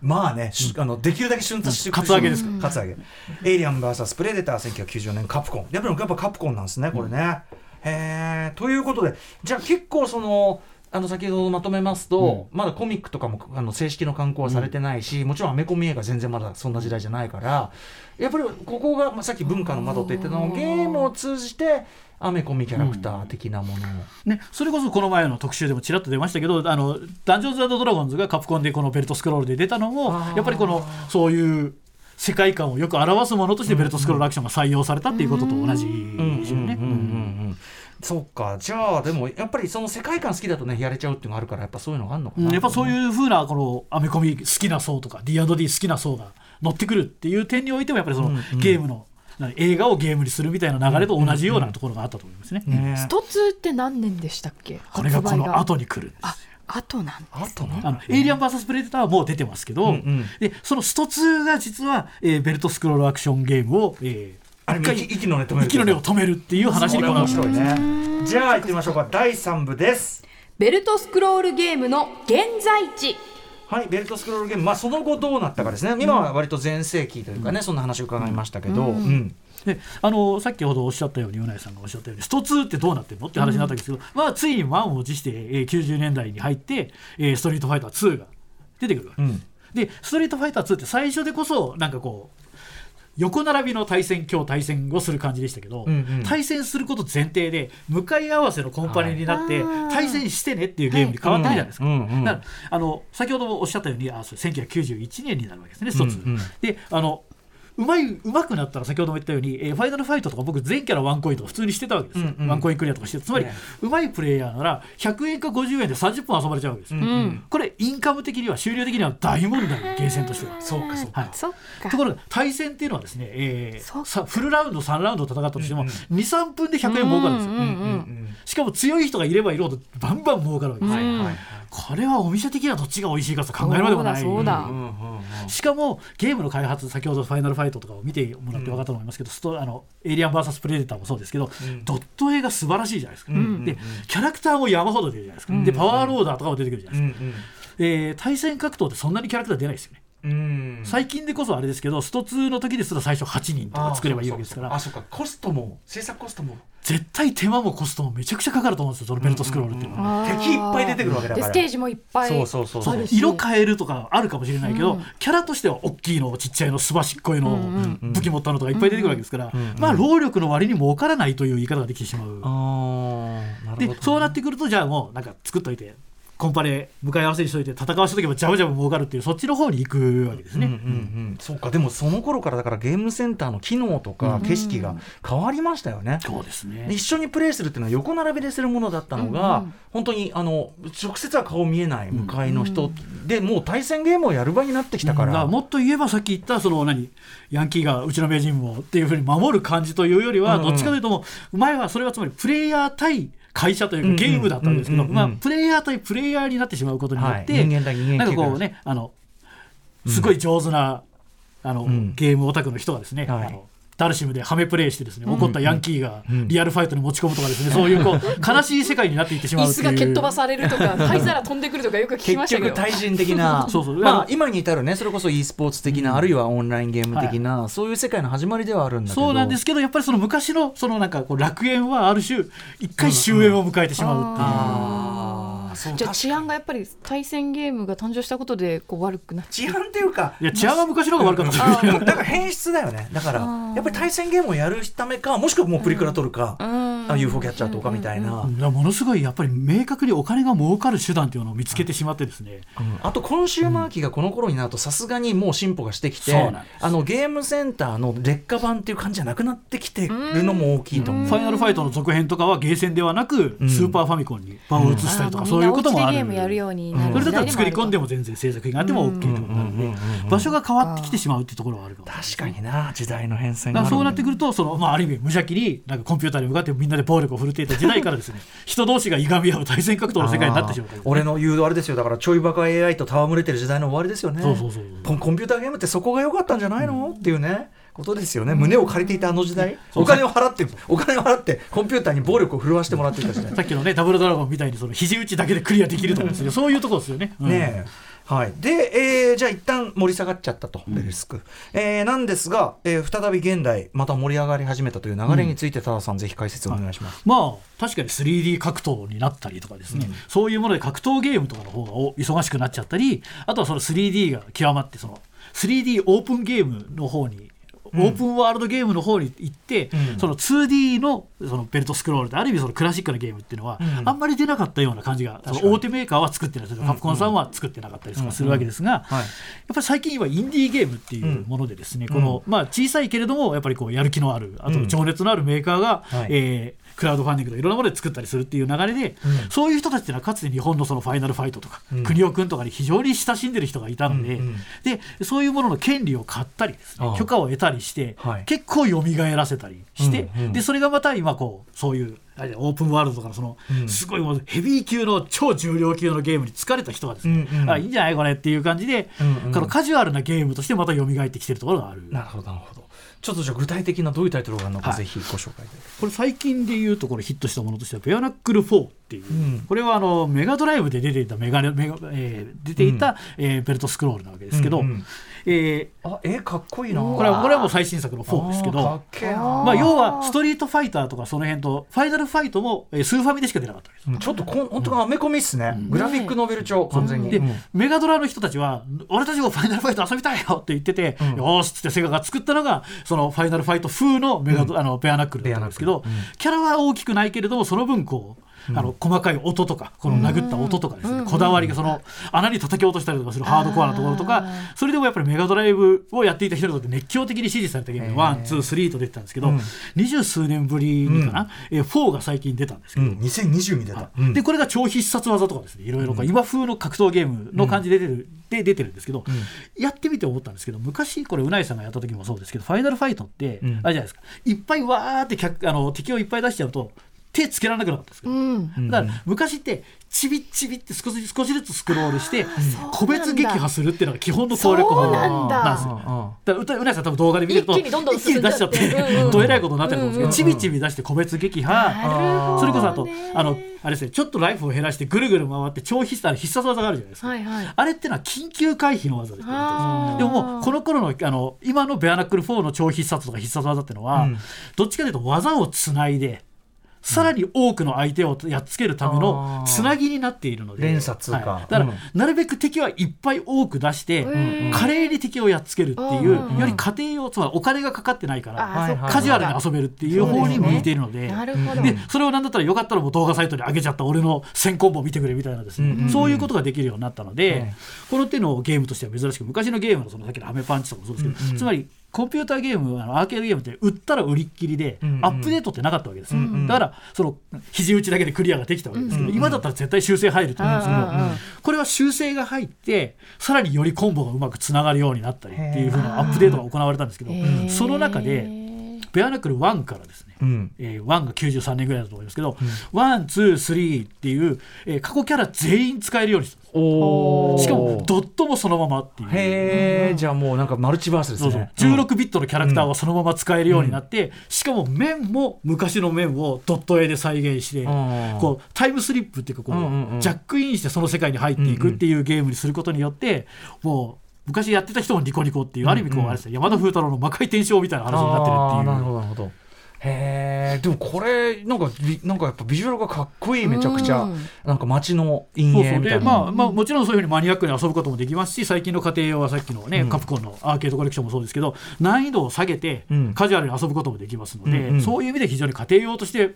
まあね、しあのできるだけ瞬殺してカツアゲですかカツアゲ。エイリアン VS プレデター1994年カプコン。やっぱりやっぱカプコンなんですねこれね、へえということでじゃあ結構そのあの先ほどまとめますと、まだコミックとかもあの正式の刊行はされてないし、もちろんアメコミ映画全然まだそんな時代じゃないからやっぱりここが、まあ、さっき文化の窓って言ってたのゲームを通じてアメコミキャラクター的なものを、ね、それこそこの前の特集でもちらっと出ましたけどあのダンジョンズドラゴンズがカプコンでこのベルトスクロールで出たのもやっぱりこのそういう世界観をよく表すものとしてベルトスクロールアクションが採用されたっていうことと同じですよね。うんうんうんうん。そうか。じゃあでもやっぱりその世界観好きだとねやれちゃうっていうのがあるからやっぱそういうのがあるのかな、うんやっぱそういうふうなこのアメコミ好きな層とか D&D 好きな層が乗ってくるっていう点においてもやっぱりそのゲームの、何映画をゲームにするみたいな流れと同じようなところがあったと思いますね。ねスト2って何年でしたっけ？これがこの後に来るんですあ後なんあとね。あのエイリアン VS プレデターはもう出てますけど、うんうん。でそのスト2が実は、えーベルトスクロールアクションゲームを、えーあれ一回息息の根止める息の根を止めるっていう話にこ面白いねじゃあ行ってみましょうか。第3部です。ベルトスクロールゲームの現在地。はい、ベルトスクロールゲーム、まあ、その後どうなったかですね、今は割と全盛期というかね、そんな話を伺いましたけど、うんであのさっきほどおっしゃったようにうなえさんがおっしゃったようにスト2ってどうなってんの？って話になったんですけど、まあ、ついに満を持して、えー90年代に入って、えーストリートファイター2が出てくるわけ。です。でストリートファイター2って最初でこそなんかこう横並びの対戦今日対戦をする感じでしたけど、うんうん。対戦すること前提で向かい合わせのコンパニーになって、はい対戦してねっていうゲームに変わってるじゃないですか。うんうんうん。だからあの先ほどもおっしゃったようにあそれ1991年になるわけですね一つ。うんうん。であのうまいうまくなったら先ほども言ったように、えーファイナルファイトとか僕全キャラワンコインとか普通にしてたわけですよ、うんうん。ワンコインクリアとかして。つまり、ねうまいプレイヤーなら100円か50円で30分遊ばれちゃうわけですよ、うん。これインカム的には終了的には大問題ゲーセンとしては。そうかそうか、はい。そっか。ところが対戦っていうのはですね、えそうー、さフルラウンド3ラウンド戦ったとしても、23分で100円儲かるんですよ、うんうんうんしかも強い人がいればいるほどバンバン儲かるわけですよ、うんはいはいこれはお店的にはどっちが美味しいかって考えるまでもない。そうだしかもゲームの開発先ほど「ファイナルファイト」とかを見てもらって分かったと思いますけど、ストあのエイリアン VS プレデターもそうですけど、ドット絵が素晴らしいじゃないですか、でキャラクターも山ほど出るじゃないですか、でパワーローダーとかも出てくるじゃないですか、えー対戦格闘ってそんなにキャラクター出ないですよね最近でこそあれですけどスト2の時ですら最初8人とか作ればいいわけですから。あそうか。コストも制作コストも。絶対手間もコストもめちゃくちゃかかると思うんですよそのベルトスクロールっていうのは。敵いっぱい出てくるわけだから。でステージもいっぱいそうそうそうそう。色変えるとかあるかもしれないけど、キャラとしては大きいのちっちゃいのすばしっこいの、武器持ったのとかいっぱい出てくるわけですから、まあ労力の割に儲からないという言い方ができてしまう。ああなるほどでそうなってくるとじゃあもうなんか作っといてコンパレ向かい合わせにしといて戦わせとけばジャブジャブ儲かるっていうそっちの方に行くわけですね。うんうんうん、そうかでもその頃からだからゲームセンターの機能とか景色が変わりましたよね。そうですね。で一緒にプレイするっていうのは横並びでするものだったのが、本当にあの直接は顔見えない向かいの人で、もう対戦ゲームをやる場になってきたから、だからもっと言えばさっき言ったその何ヤンキーがうちの名人もっていうふうに守る感じというよりはうんうん。どっちかというともう前はそれはつまりプレイヤー対会社というかゲームだったんですけど、まあ、プレイヤー対プレイヤーになってしまうことによって、はい。なんかこうねあのすごい上手な、あのん。ゲームオタクの人がですね、はい。あのダルシムでハメプレイしてですね、怒ったヤンキーがリアルファイトに持ち込むとかですね、そういうこう [laughs] 悲しい世界になっていってしまう椅子が蹴っ飛ばされるとか灰皿飛んでくるとかよく聞きま結したけど。局対人的な [laughs] そうそう。まあ、今に至るねそれこそ e スポーツ的な、あるいはオンラインゲーム的な、そういう世界の始まりではあるんだけど。そうなんですけどやっぱりその昔のそのなんかこう楽園はある種一回終焉を迎えてしまうっていう。じゃあ治安がやっぱり対戦ゲームが誕生したことでこう悪くなっち治安っていうかいや治安は昔の方が悪かった。だから変質だよね。だからやっぱり対戦ゲームをやるためかもしくはもうプリクラ取るか、あ UFO キャッチャーとかみたいな、だからものすごいやっぱり明確にお金が儲かる手段っていうのを見つけてしまってですね、あとコンシューマー機がこの頃になるとさすがにもう進歩がしてきて、あのゲームセンターの劣化版っていう感じじゃなくなってきてるのも大きいと思う。ファイナルファイトの続編とかはゲーセンではなく、スーパーファミコンに場を移したりとか、そういうこともある。ゲームやるようになるそれだったら作り込んでもも全然制作費があっても OK ということなので場所が変わってきてしまうっていうところはあるかも確かにな時代の変遷がそうなってくるとその、まあ、ある意味無邪気になんかコンピューターに向かってみんなで暴力を振るっていた時代からですね [laughs] 人同士がいがみ合う対戦格闘の世界になってしまったんですね俺の言うあれですよ。だからちょいバカ AI と戯れてる時代の終わりですよね。コンピューターゲームってそこが良かったんじゃないの、っていうねことですよね。胸を借りていたあの時代。お金を払ってお金を払ってコンピューターに暴力を振るわせてもらっていた時代。さっきのねダブルドラゴンみたいにその肘打ちだけでクリアできるとかですねそういうところですよね。うん。ねえ。はい、で、えーじゃあ一旦盛り下がっちゃったと、ベルスク、えーなんですが、えー再び現代また盛り上がり始めたという流れについて、多田さんぜひ解説をお願いします。まあ確かに 3D 格闘になったりとかですね、そういうもので格闘ゲームとかの方がお忙しくなっちゃったりあとはその 3D が極まってその 3D オープンゲームの方にオープンワールドゲームの方に行って、うん。その 2D のそのベルトスクロールである意味そのクラシックなゲームっていうのは、うん。あんまり出なかったような感じが、その大手メーカーは作ってない。カプコンさんは作ってなかったりとかするわけですが、はい。やっぱり最近はインディーゲームっていうものでですね、この、まあ、小さいけれどもやっぱりこうやる気のあるあと情熱のあるメーカーが、はい。えークラウドファンディングとかいろんなもので作ったりするっていう流れで、そういう人たちっていうのはかつて日本のそのファイナルファイトとか、うん。国尾くんとかに非常に親しんでる人がいたので,、うんうんでそういうものの権利を買ったりですね許可を得たりして、はい。結構蘇らせたりして、うんうん。でそれがまた今こうそういうオープンワールドとかのその、うん。すごいもうヘビー級の超重量級のゲームに疲れた人がですね、うんうん。あいいんじゃないこれっていう感じで、うんうん。このカジュアルなゲームとしてまた蘇ってきてるところがある。なるほどなるほどちょっとじゃあ具体的などういうタイトルがあるのか、はい。ぜひご紹介で。これ最近で言うとこれヒットしたものとしては「ベアナックル4」っていう、うん。これはあのメガドライブで出ていたメガネメガ、えー出ていた、えーベルトスクロールなわけですけど、うんうんえあえかっこいいな。ーこれはこれはもう最新作の4ですけど。まあ、要はストリートファイターとかその辺とファイナルファイトも、えースーファミでしか出なかったです。うんちょっとこん本当にアメコミっすね、グラフィックノベル調完全に、で、うんメガドラの人たちは俺たちもファイナルファイト遊びたいよって言ってて、うん。よーしっつってセガが作ったのがそのファイナルファイト風のメガド、あのベアナックルだったんですけど、キャラは大きくないけれどもその分こうあの細かい音とかこの殴った音とかですね、こだわりがその穴に叩き落としたりとかするハードコアなところとかそれでもやっぱりメガドライブをやっていた人にとって熱狂的に支持されたゲームワンツースリーと出てたんですけど、うん。二十数年ぶりにかな、えー4が最近出たんですけど、うん、2020に出た、うん。でこれが超必殺技とかですねいろいろ今風の格闘ゲームの感じで出てる,、で出てるんですけど、やってみて思ったんですけど昔これうないさんがやった時もそうですけどファイナルファイトって、うん。あれじゃないですか。いっぱいわーって客あの敵をいっぱい出しちゃうと手つけられなくなかったんですけど、うん。だから昔ってちびちびって少し少しずつスクロールして個別撃破するっていうのが基本の攻略法なんだ。なんですよ。だからうなぎさん多分動画で見てると一気にどんどん一気に出しちゃってどえらいことになってると思うんですけどちびちび出して個別撃破それこそあとあのあれですねちょっとライフを減らしてぐるぐる回って超必殺あれ必殺技があるじゃないですか。はいはい。あれってのは緊急回避の技ですでももうこの頃のあの今のベアナックル4の超必殺とか必殺技っていうのは、うん。どっちかというと技をつないでさらに多くの相手をやっつけるためのつなぎになっているので。連鎖通過はい。だから、うん。なるべく敵はいっぱい多く出して、うん。華麗に敵をやっつけるっていう、うんより家庭用つまりお金がかかってないから、カジュアルに遊べるっていう方に向いているので。でそれをなんだったらよかったらもう動画サイトに上げちゃった俺の1000コンボ見てくれみたいなですね、そういうことができるようになったので、うんこの手のゲームとしては珍しく昔のゲームのそのさっきのアメパンチとかもそうですけど、つまりコンピューターゲームあのアーケードゲームって売ったら売りっきりで、うんうん。アップデートってなかったわけですよ、うんうん。だからその肘打ちだけでクリアができたわけです。けど、うんうん。今だったら絶対修正入ると思うんですけど、うんうん。うんこれは修正が入ってさらによりコンボがうまくつながるようになったりっていうふうなアップデートが行われたんですけど、その中でベアナックル1からですね、うん。えー、1が93年ぐらいだと思いますけど、ワン、ツー、スリーっていう、えー過去キャラ全員使えるようにしおー。しかもドットもそのままっていう。へえじゃあもうなんかマルチバースですそうそう。ね16ビットのキャラクターはそのまま使えるようになって、しかも面も昔の面をドット絵で再現して、ん。こうタイムスリップっていうかこう、うんうんうん。ジャックインしてその世界に入っていくっていうゲームにすることによって、もう昔やってた人もニコニコっていう、ある意味こうあれですね山田風太郎の魔界転生みたいな話になってるっていう。なるほどなるほど。へえでもこれなんかビなんかやっぱビジュアルがかっこいいめちゃくちゃ。うんなんか街の陰影みたいな。でまあまあ、もちろんそういうふうにマニアックに遊ぶこともできますし最近の家庭用はさっきのね、うん。カプコンのアーケードコレクションもそうですけど難易度を下げてうん。カジュアルに遊ぶこともできますので、うんうん。そういう意味で非常に家庭用として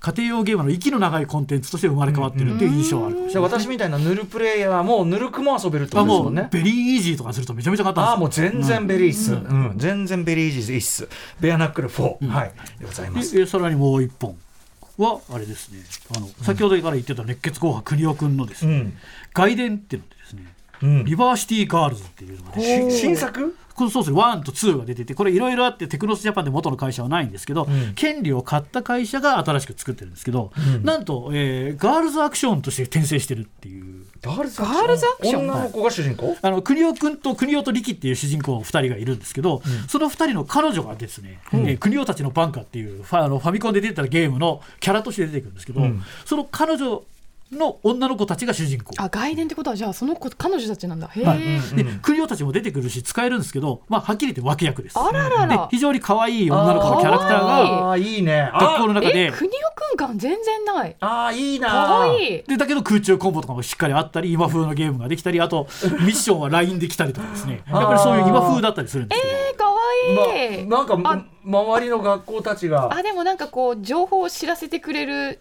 家庭用ゲームの息の長いコンテンツとして生まれ変わってるっていう印象はあるかもしじゃれない。あ私みたいなヌルプレイヤーもヌルクも遊べるってことですもんね。 very easy とかするとめちゃめちゃ簡単ああもう全然 very っす、うん。全然 very easy っす。ベアナックル4、はい。でございます。ででさらにもう一本はあれですね。あの先ほどから言ってた熱血硬派くにおくんのですね、うん。外伝っていうのでですねうん。リバーシティガールズっていうのが新作？これそうですね1と2が出ててこれいろいろあってテクノスジャパンで元の会社はないんですけど、ん。権利を買った会社が新しく作ってるんですけど、うん。なんと、えーガールズアクションとして転生してるっていう。ガールズアクション？女の子が主人公、あの国尾君と国尾と力っていう主人公2人がいるんですけど、その2人の彼女がですね、えー国尾たちのバンカーっていうファあのファミコンで出てたゲームのキャラとして出てくるんですけど、うん。その彼女の女の子たちが主人公。あ外伝ってことはじゃあその子彼女たちなんだ。へえ、はい。うんで国尾たちも出てくるし使えるんですけど、まあ、はっきり言って脇役です。あららら。で非常に可愛い女の子のキャラクターがあいいね。学校の中えで国尾くん感全然ない。ああいいなかわいい。でだけど空中コンボとかもしっかりあったり今風のゲームができたりあとミッションは LINE できたりとかですね。[laughs] やっぱりそういう今風だったりするんですけど、えー、かわいい、ま、なんかあ周りの学校たちが。あでもなんかこう情報を知らせてくれる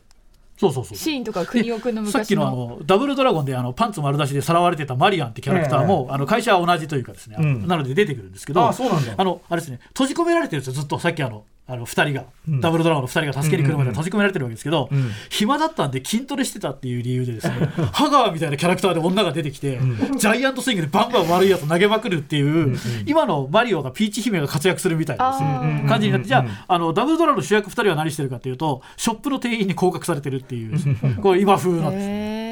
そうそうそう。シーンとか国尾くんの昔さっきのあのダブルドラゴンであのパンツ丸出しでさらわれてたマリアンってキャラクターも、あの会社は同じというかですね、うん。なので出てくるんですけどあそうなんだ。あのあれですね閉じ込められてるんですよずっと。さっきあのあの2人が、ん。ダブルドラゴンの2人が助けに来るまで閉じ込められてるわけですけど、ん。暇だったんで筋トレしてたっていう理由でですねハガーみたいなキャラクターで女が出てきて、ジャイアントスイングでバンバン悪いやつ投げまくるっていう、今のマリオがピーチ姫が活躍するみたいな感じになってじゃああのダブルドラゴンの主役2人は何してるかっていうとショップの店員に降格されてるっていうこれ今風なんです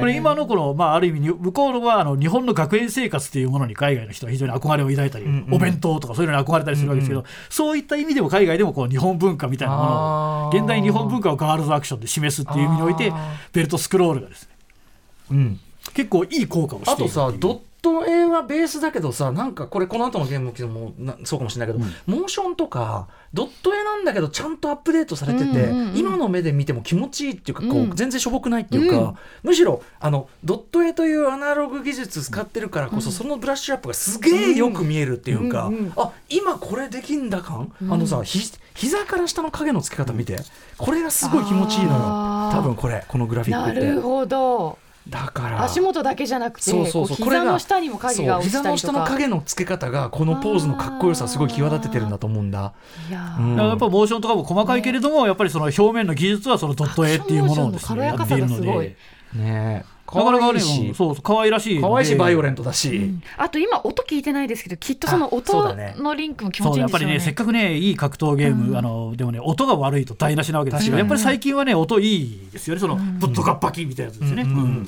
これ今のこの、まあ、ある意味に向こうのはあの日本の学園生活っていうものに海外の人は非常に憧れを抱いたり、んうん。お弁当とかそういうのに憧れたりするわけですけど、そういった意味でも海外でもこう日本文化みたいなものを現代日本文化をガールズアクションで示すっていう意味においてあベルトスクロールがですねうん。結構いい効果をしているあとさト絵はベースだけどさなんかこれこの後のゲームもなそうかもしれないけど、モーションとかドット絵なんだけどちゃんとアップデートされてて、うんうんうん。今の目で見ても気持ちいいっていうかこう、うん。全然しょぼくないっていうか、うん。むしろあのドット絵というアナログ技術使ってるからこそ、そのブラッシュアップがすげえよく見えるっていうか、うんうんあ今これできんだ感、あのさひ膝から下の影のつけ方見て。これがすごい気持ちいいのよ。多分これこのグラフィックって。なるほどだから。足元だけじゃなくてそうそうそう。膝の下にも影が落ちたそう膝の下の影のつけ方がこのポーズのかっこよさすごい際立ててるんだと思うんだ。いやー。うん。やっぱモーションとかも細かいけれども、やっぱりその表面の技術はそのドット絵っていうものをですね。やっているので。ねなかなかねし。うんそうそう可愛らしい可愛いしバイオレントだし、あと今音聞いてないですけどきっとその音のリンクも気持そうやっぱりちいいんですよね。ね。せっかくねいい格闘ゲーム、あのでもね音が悪いと台無しなわけですけどやっぱり最近はね音いいですよね。そのぶっとかっぱきみたいなやつですね、うん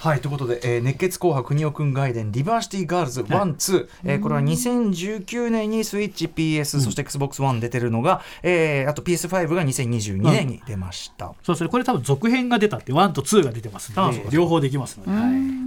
はいということで、えー熱血紅白国尾くん外伝リバーシティガールズワンツー、えーこれは2019年にスイッチ PS、そして XBOX1 出てるのが、えーあと PS5 が2022年に出ました、そうですねこれ多分続編が出たって1と2が出てますので両方できますので、は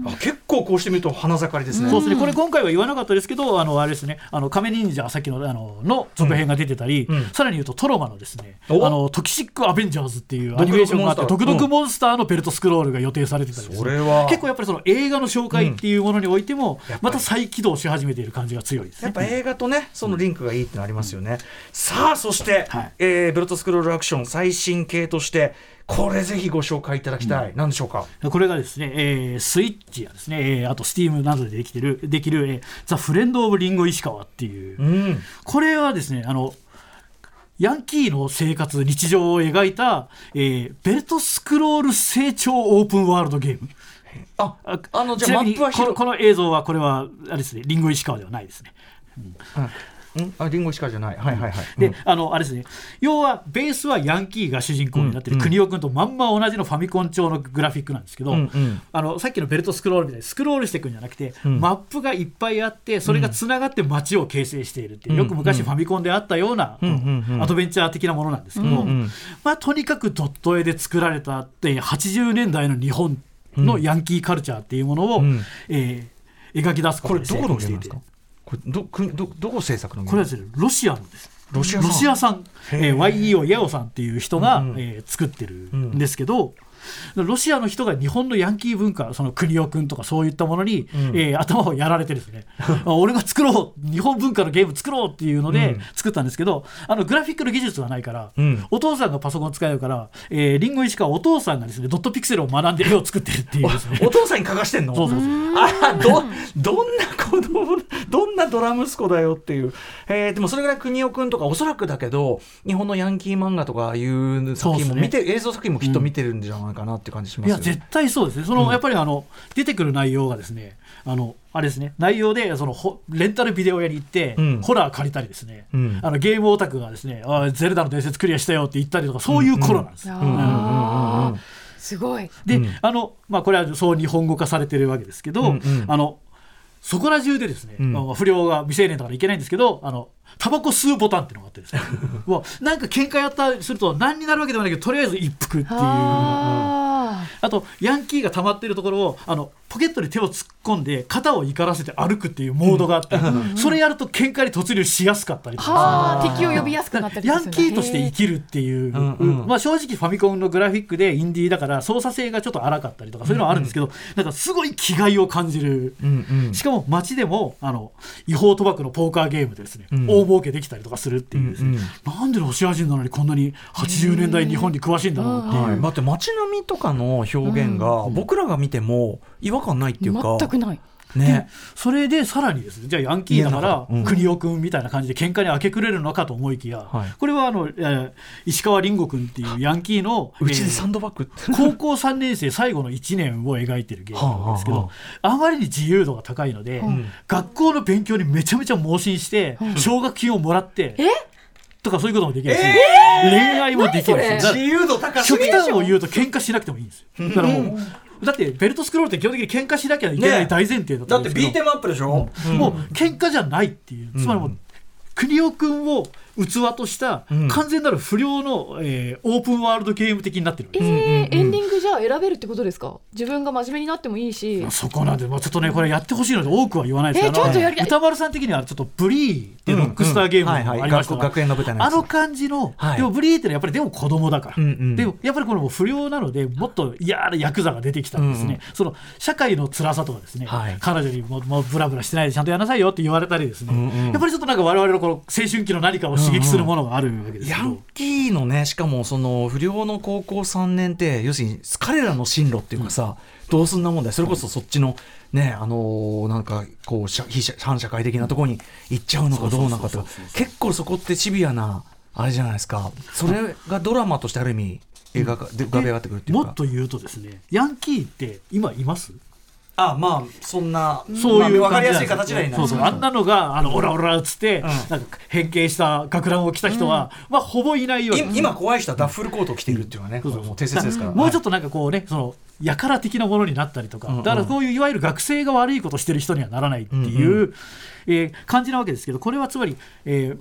い。あ結構こうしてみると花盛りですね、そうですね、これ今回は言わなかったですけど、あのあれですね、あの仮面忍者さっきのあのの続編が出てたり、うん。さらに言うとトロマのですね、あおのトキシックアベンジャーズっていうアニメーションがあって、毒々毒々モンスターのベルトスクロールが予定されてたりですね。それは結構やっぱりその映画の紹介っていうものにおいても、また再起動し始めている感じが強いですね。やっぱ映画とね、そのリンクがいいってのありますよね。さあ、そして、はいえーベルトスクロールアクション最新形として、これぜひご紹介いただきたい。何でしょうか？これがですね、えースイッチやですね、えーあとスティームなどでできてるできる、えーザ・フレンド・オブ・リンゴ石川っていう、うん。これはですねあのヤンキーの生活日常を描いた、えーベルトスクロール成長オープンワールドゲームあ、ああの、じゃあマップは広このこの映像はこれはあれですねリンゴ石川ではないですね。ん。あ、リンゴしかじゃない。はいはいはい。で、うん。あのあれですね。要はベースはヤンキーが主人公になってる、うん。国尾君とまんま同じのファミコン調のグラフィックなんですけど、うんうん。あのさっきのベルトスクロールみたいにスクロールしていくんじゃなくて、ん。マップがいっぱいあってそれがつながって街を形成しているっていう、うん。よく昔ファミコンであったような、うん。うん。うん。アドベンチャー的なものなんですけど、んまあ、とにかくドット絵で作られたって80年代の日本のヤンキーカルチャーっていうものを、うん。えー描き出す。これどこのゲーしていてムなんですか？これどくどどこ制作のこれはですねロシアのですロシア産さん、えー、YEO ヤオさんっていう人が、うんうん。えー作ってるんですけど、ロシアの人が日本のヤンキー文化その国尾君とかそういったものに、えー頭をやられてですね。あ [laughs] 俺が作ろう日本文化のゲーム作ろうっていうのでうん。作ったんですけど、あのグラフィックの技術がないから、うん。お父さんがパソコン使えるから、えー、リンゴ石川お父さんがですねドットピクセルを学んで絵を作ってるっていうね。お父さんに書かしてんの？そうそうそう。あどどんな子供どんなドラ息子だよっていう、えーでもそれぐらい国尾くんとかおそらくだけど日本のヤンキー漫画とかいう作品も見て、映像作品もきっと見てるんじゃないかなって感じしますよね。いや絶対そうですね。その、やっぱりあの出てくる内容がですねあのあれですね。内容でそのほレンタルビデオ屋に行って、うん。ホラー借りたりですね、うん。あのゲームオタクがですねあゼルダの伝説クリアしたよって言ったりとかそういう頃なんです、すごい。で、うん。あのまあ、これはそう日本語化されてるわけですけど、うんうん。あのそこら中でですね、うん。まあ不良が未成年だからいけないんですけどあのタバコ吸うボタンっていうのがあってですね。も [laughs] うなんか喧嘩やったりすると何になるわけではないけどとりあえず一服っていう。あ。あとヤンキーが溜まってるところをあのポケットに手を突っ込んで肩を怒らせて歩くっていうモードがあって、それやると喧嘩に突入しやすかったりとーか。はあ。敵を呼びやすくなったりヤンキーとして生きるっていう、まあ、正直ファミコンのグラフィックでインディーだから操作性がちょっと荒かったりとかそういうのはあるんですけど、なんかすごい気概を感じる、うんうん。しかも街でもあの違法賭博のポーカーゲームでですね、うん大儲けできたりとかするっていうですね、うんうん。なんでロシア人なのにこんなに80年代日本に詳しいんだろうっていう。はい、だって街並みとかの表現が僕らが見ても違和感ないっていうか、全くないね、それでさらにですねじゃあヤンキーだから中うん。国尾君みたいな感じで喧嘩に明け暮れるのかと思いきや、はい。これはあの、えー石川林吾君っていうヤンキーの、うちでえーサンドバッグ、高校3年生最後の1年を描いてるゲームなんですけど、はあまりに自由度が高いので、学校の勉強にめちゃめちゃ盲信して、奨学金をもらって、とかそういうこともできるし、恋愛もできるし、何だから由度高極端を言うと喧嘩しなくてもいいんですよ。だからもう、だってベルトスクロールって基本的に喧嘩しなきゃいけないね大前提だったんですけど、ムアップでしょ、もう喧嘩じゃないっていう、つまりもう、国尾君を器としたうん。完全なる不良の、えーオープンワールドゲーム的になってる。えーエンディングじゃあ選べるってことですか？自分が真面目になってもいいし。そこなんで、まあ、ちょっとね、これやってほしいので、多くは言わないですけど、えちょっとやり歌丸さん的には、ちょっとブリーっていうロックスターゲームありましたのあの感じの、はい。でもブリーってのはやっぱりでも子供だから、うんうん。でもやっぱりこれも不良なので、もっと嫌なヤクザが出てきたんですね、その社会の辛さとかですね、はい。彼女にもうもうブラブラしてないでちゃんとやんなさいよって言われたりですね、うんうん。やっぱりちょっとなんか我々のこの青春期の何かを刺激するものがあるわけですけど。ヤンキーのねしかもその不良の高校3年って要するに彼らの進路っていうかさ、どうすんなもんだよ。それこそそっちのねあのーなんかこう社非社反社会的なところに行っちゃうのかどうなのかとか。結構そこってシビアなあれじゃないですか。それがドラマとしてある意味描かで浮かび上がってくるっていうか。もっと言うとですねヤンキーって今います？あまあそんなそういうまあ分かりやすい形ではないそうそう。あんなのがあのオラオラっつって、ん。なんか変形した学ランを着た人は、まあほぼいないよ今怖い人はダッフルコートを着ているっていうのはね、もう定説ですから。もうちょっととなんかこうねそのやから的なものになったりとか、だからこういういわゆる学生が悪いことしてる人にはならないっていう、うえー感じなわけですけどこれはつまり、えー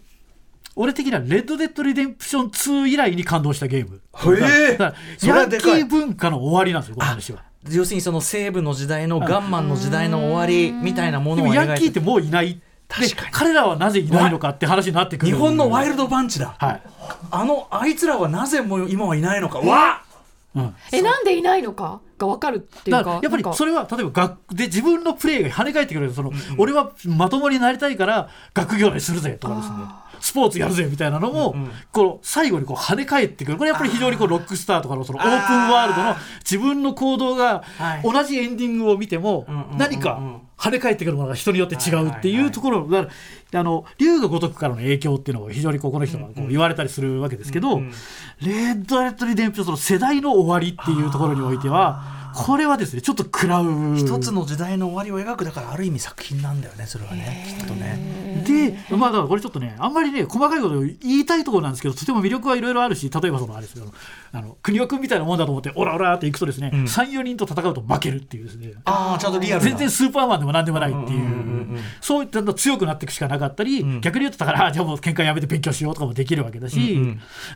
俺的にはレッド・デッド・リデンプション2以来に感動したゲーム。へえ。ヤンキー文化の終わりなんですよ、この話は。要するにその西部の時代のガンマンの時代の終わりみたいなものをでもヤン描いてキーってもういない。確かに。で彼らはなぜいないのかって話になってくる。日本のワイルドパンチだ、はい。あのあいつらはなぜもう今はいないのか。わうん。えなんでいないのかが分かるっていうかだからやっぱりなんか。それは例えば学で自分のプレーが跳ね返ってくるその、俺はまともになりたいから学業にするぜとかですねスポーツやるぜみたいなのも、この最後にこう跳ね返ってくる。これやっぱり非常にこうロックスターとかのそのオープンワールドの自分の行動がはい。同じエンディングを見ても何か跳ね返ってくるものが人によって違うっていうところ。だからあの竜が如くからの影響っていうのを非常にこうこの人がこう言われたりするわけですけど、レッド・レッド・リデンプションその世代の終わりっていうところにおいてはこれはですねちょっと食らう。一つの時代の終わりを描くだからある意味作品なんだよねそれはねきっとね。で、まあ、だからこれちょっとね、あんまりね、細かいこと言いたいところなんですけど、とても魅力はいろいろあるし、例えばそのあれですよ、あの国尾君みたいなもんだと思って、オラオラっていくとですね、3、4人と戦うと負けるっていうですね。ああちゃんとリアルな。全然スーパーマンでもなんでもないっていう、そういったの強くなっていくしかなかったり、逆に言うと、だから、あじゃあもう喧嘩やめて勉強しようとかもできるわけだし、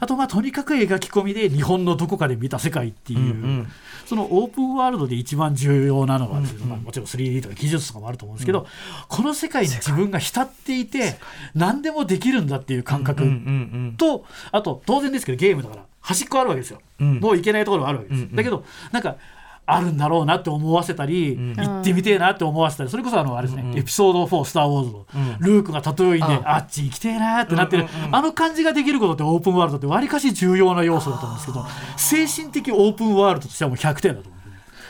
あと、まあ、とにかく描き込みで日本のどこかで見た世界っていう、そのオープンワールドで一番重要なのはですね、まあ、もちろん 3D とか技術とかもあると思うんですけど、この世界に自分が浸っていて、何でもできるんだっていう感覚と、あと、当然ですけど、ゲームだから、端っこあるわけですよ。もういけないところがあるわけです。だけど、なんか、あるんだろうなって思わせたり、行ってみてえなって思わせたり、それこそあのあれですね、エピソード4、スター・ウォーズの、ルークがタトゥーインで、あっち行きてえなってなってる、あの感じができることってオープンワールドってわりかし重要な要素だと思うんですけど、精神的オープンワールドとしてはもう100点だと思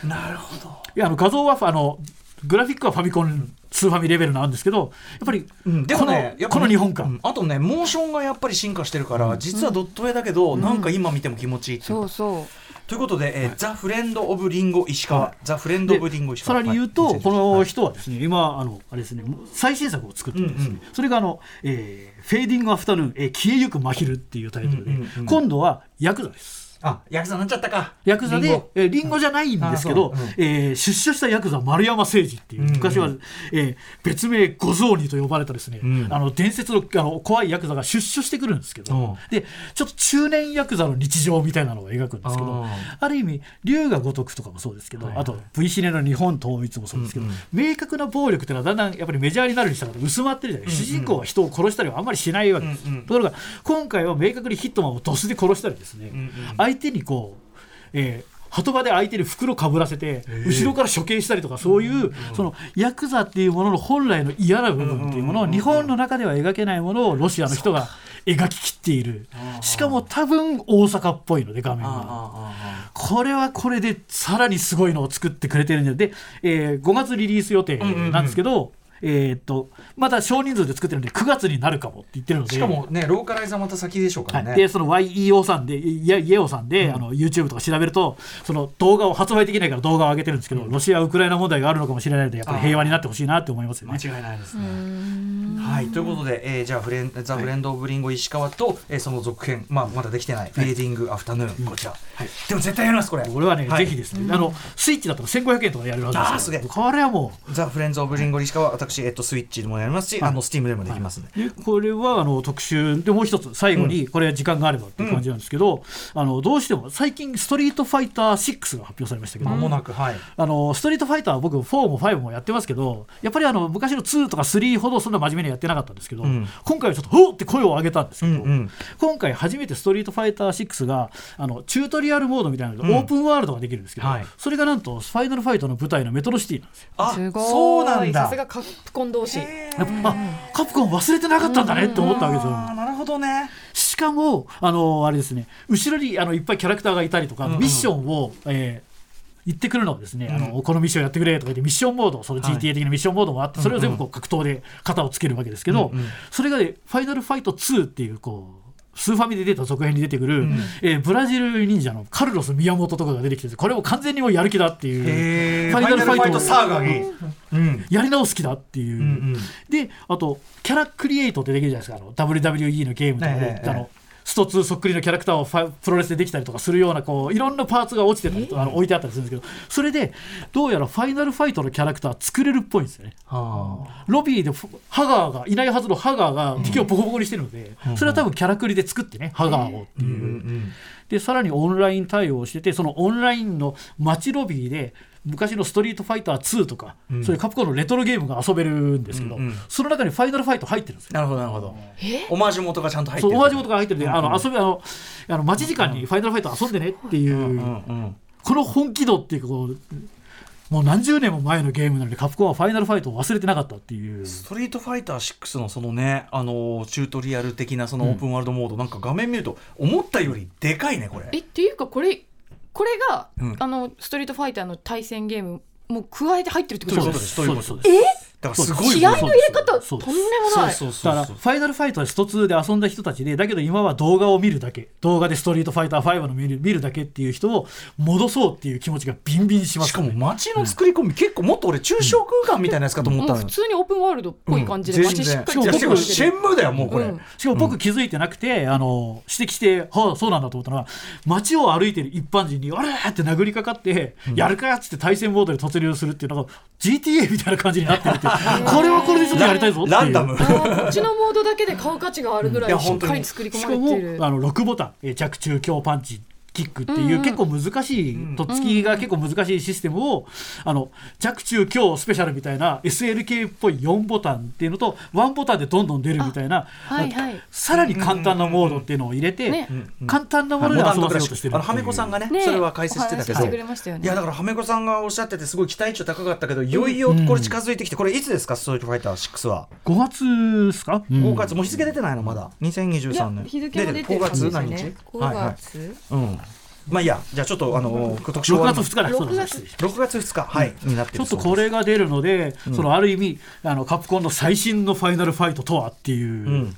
うね。なるほど。いやあの画像はあのグラフィックはファミコンスーファミレベルなんですけどやっぱりうんでもねこのこの日本感、うんあとねモーションがやっぱり進化してるから、実はドット絵だけど、なんか今見ても気持ちいいっていう。かそうそう。ということで、えーザ・フレンド・オブ・リンゴ石川、ザ・フレンド・オブ・リンゴ石川。さらに言うと、はい。この人はですね、今あのあれですね、最新作を作ってですね。それがあの、えーフェーディング・アフタヌーン、えー消えゆく真昼っていうタイトルで、うんうんうん。今度はヤクザです。あヤクザになっちゃったか。ヤクザでリンゴ、えーリンゴじゃないんですけど、ううんえー出所したヤクザ丸山誠二っていう、うん。うん昔は、えー別名五蔵鬼と呼ばれたですね、ん。あの伝説のあの怖いヤクザが出所してくるんですけど、うん。でちょっと中年ヤクザの日常みたいなのを描くんですけど、あある意味龍が如くとかもそうですけど、あと V シネの日本統一もそうですけど、明確な暴力っていうのはだんだんやっぱりメジャーになるにしたら薄まってるじゃない、主人公は人を殺したりはあんまりしないわけです、うんうんところが今回は明確にヒットマンをドスで殺したりですね、相手にこう、えー鳩場で相手に袋かぶらせて後ろから処刑したりとかそういうそのヤクザっていうものの本来の嫌な部分っていうものを日本の中では描けないものをロシアの人が描ききっている。しかも多分大阪っぽいので画面が。これはこれでさらにすごいのを作ってくれてるんでで、えー5月リリース予定なんですけど、えーっとまた少人数で作ってるんで9月になるかもって言ってるので。しかもねローカライズはまた先でしょうからね、はい、でその YEO さんでいやイエオさんで、あの YouTube とか調べるとその動画を発売できないから動画を上げてるんですけど、ロシア・ウクライナ問題があるのかもしれないのでやっぱり平和になってほしいなって思いますよね。間違いないですね。はい。ということで、えー、じゃあフレンザ・フレンド・オブ・リンゴ石川と、えーその続編、まあ、まだできてない、フェーディング・アフタヌーン、こちら、でも絶対やりますこれ。これはね、はい。ぜひですね、あのスイッチだったら1500円とかでやれるはずですあーすげえ。これはもザ・フレンズ・オブ・リンゴ石川私、えっと、スイッチでもやりますし、あのスティームでもできますんで、うでこれはあの特集でもう一つ最後にこれは時間があればっていう感じなんですけど、あのどうしても最近ストリートファイター6が発表されましたけど、間もなくはい。あのストリートファイターは僕4も5もやってますけどやっぱりあの昔の2とか3ほどそんな真面目にやってなかったんですけど、ん。今回はちょっと「おっ!」って声を上げたんですけど、うんうん。今回初めてストリートファイター6があのチュートリアルモードみたいなので、オープンワールドができるんですけど、はい。それがなんとファイナルファイトの舞台のメトロシティなんですよ。あすごい。そうなんだ。さすがカプコン同士。カプコン忘れてなかったんだねって思ったわけですよ。なるほどね。しかも、あのあれですね、後ろにあのいっぱいキャラクターがいたりとか、ミッションを、えー言ってくるのをですね、あのこのミッションやってくれとか言ってミッションモードその GTA 的なミッションモードもあって、それを全部こう格闘で型をつけるわけですけど、それがねファイナルファイト2っていうこうスーファミで出た続編に出てくる、えーブラジル忍者のカルロス宮本とかが出てきててこれも完全にもうやる気だっていうファイナルファイト。サーガに。うん。やり直す気だっていう、んであとキャラクリエイトってできるじゃないですかあの WWE のゲームとかで、ええあのスト2そっくりのキャラクターをファプロレスでできたりとかするようなこういろんなパーツが落ちてたりとか、あの置いてあったりするんですけどそれでどうやらファイナルファイトのキャラクター作れるっぽいんですよね。ロビーでフハガーがいないはずのハガーが敵をボコボコにしてるので、それは多分キャラクリで作ってねハガーをっていう。でさらにオンライン対応しててそのオンラインの街ロビーで昔の「ストリートファイター2」とか、そういうカプコンのレトロゲームが遊べるんですけど、その中にファイナルファイト入ってるんですよ。なるほど。なるほどオマージュ元がちゃんと入ってる。そうオマージュ元が入ってるんで、あの遊びあのあの待ち時間にファイナルファイト遊んでねっていう、この本気度っていうかこうもう何十年も前のゲームなのにカプコンはファイナルファイトを忘れてなかったっていう。ストリートファイター6のそのねあのチュートリアル的なそのオープンワールドモード、なんか画面見ると思ったよりでかいねこれ。えっていうかこれこれが、うん。あのストリートファイターの対戦ゲームもう加えて入ってるってことですことです。そういうことそうですだからすごい気合の入れ方そう。とんでもない。だからファイナルファイトはスト2で遊んだ人たちでだけど今は動画を見るだけ。動画でストリートファイター5の見る見るだけっていう人を戻そうっていう気持ちがビンビンしますしかも街の作り込み、結構もっと俺中小空間みたいなやつかと思ったのう普通にオープンワールドっぽい感じでうん。街しっかりしかもシェるンムーだよもうこれ、うん。しかも僕気づいてなくて、あの指摘して、はあ、そうなんだと思ったのは街を歩いてる一般人に「あれ!」って殴りかかって「やるか!」っつって対戦モードで突入するっていうのが GTA みたいな感じになってるっていうこれはこれでちょっとやりたいぞっていう。ランダム。こっちのモードだけで買う価値があるぐらいしっかり作り込しかもまれてる。あの6ボタン。えー着中強パンチキックっていう結構難しい、とっつきが結構難しいシステムを、あの弱中強スペシャルみたいな SLK っぽい4ボタンっていうのと1ボタンでどんどん出るみたいな、はいはい。さらに簡単なモードっていうのを入れて、ね簡単なもので遊ばせようとしてるあのはめこさんがねね。それは解説してたけど。いやだからはめこさんがおっしゃっててすごい期待値高かったけどいよいよこれ近づいてきてこれいつですか？ストリートファイター6は。5月ですか、5月。もう日付出てないのまだ。2023年。日付も出てる5月何日？ね5はいはい。月うんまあいいや。じゃあちょっとあの特集6は月2日だ。そう6だ月6月2日。はい。になってちょっとこれが出るので、そのある意味あのカプコンの最新のファイナルファイトとはっていう、うん。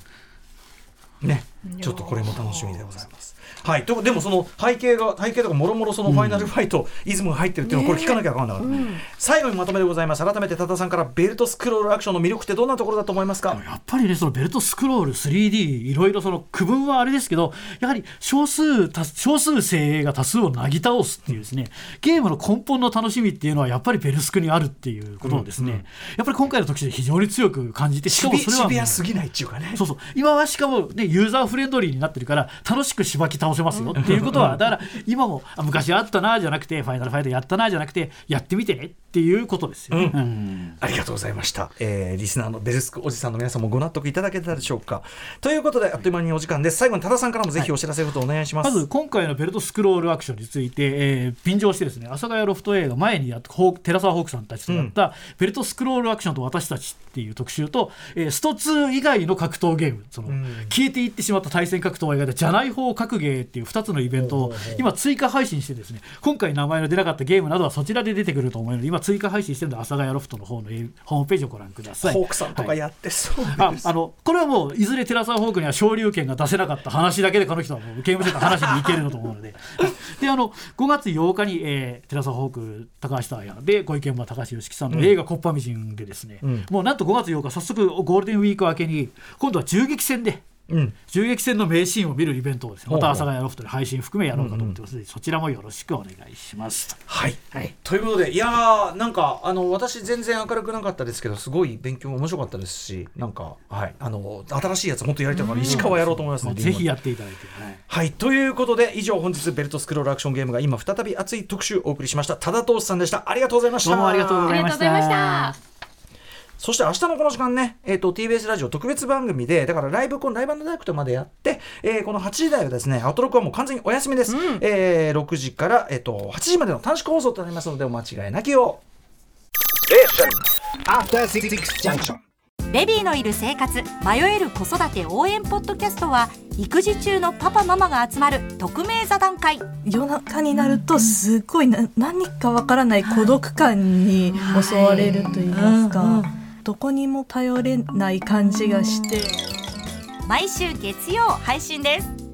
ね、ちょっとこれも楽しみでございます。はい、とでもその背景が背景とかもろもろそのファイナルファイト、イズムが入ってるっていうのをこれ聞かなきゃ分かんなかった、最後にまとめでございます。改めて多田さんからベルトスクロールアクションの魅力ってどんなところだと思いますか？やっぱりねそのベルトスクロール 3D いろいろその区分はあれですけどやはり少数多少数精鋭が多数をなぎ倒すっていうですねゲームの根本の楽しみっていうのはやっぱりベルスクにあるっていうことをですね、やっぱり今回の特集で非常に強く感じてしかもそれはシビアすぎないっていうかね。そうそう。今はしかも、ね、ユーザーフレンドリーになってるから楽しくしばき倒せますよっていうことはだから今もあ昔あったなじゃなくてファイナルファイトやったなじゃなくてやってみてねっていうことですよ。ね。うん。ありがとうございました、えーリスナーのベルスクおじさんの皆さんもご納得いただけたでしょうか。ということであっという間にお時間です。最後に多田さんからもぜひお知らせのことをお願いします、まず今回のベルトスクロールアクションについて、えー便乗してですね阿佐ヶ谷ロフト A が前にやったホー寺澤ホークさんたちとやった、ベルトスクロールアクションと私たちっていう特集と、えースト2以外の格闘ゲームその、消えていってしまった対戦格闘を描いたじゃない方格ゲーっていう2つのイベントを今追加配信してですね今回名前の出なかったゲームなどはそちらで出てくると思うので今追加配信してるので阿佐ヶ谷ロフトの方のえーホームページをご覧ください。ホークさんとかはいやってそうです、ああのこれはもういずれテラサーホークには昇竜拳が出せなかった話だけでこの人はもうゲームセンター話に行けるのと思うので。[laughs] であの5月8日に、えーテラサーホーク高橋太也でご意見は高橋良樹さんの映画「コッパミジン」でですね、もうなんと5月8日早速ゴールデンウィーク明けに今度は銃撃戦で。うん。銃撃戦の名シーンを見るイベントをですねまた阿佐ヶ谷ロフトで配信含めやろうかと思ってますので、そちらもよろしくお願いします。はい、ということでいやーなんかあの私全然明るくなかったですけどすごい勉強も面白かったですしなんかはい。あの新しいやつ本当やりたいから石川やろうと思いますのでぜひやっていただいて、はいはい。ということで以上本日ベルトスクロールアクションゲームが今再び熱い特集をお送りしました多田投資さんでした。ありがとうございました。どうもありがとうございましとうございまたした。そして明日のこの時間ね、えー、と TBS ラジオ特別番組でだからライブコンライブダイレクトまでやって、えーこの8時台はですねアウトロックはもう完全にお休みです、えー6時から、えー、と8時までの短縮放送となりますのでお間違いなきを After Six Junction. ベビーのいる生活迷える子育て応援ポッドキャストは育児中のパパママが集まる匿名座談会。夜中になるとすごいな何かわからない孤独感に襲われると言いますか、どこにも頼れない感じがして。毎週月曜配信です。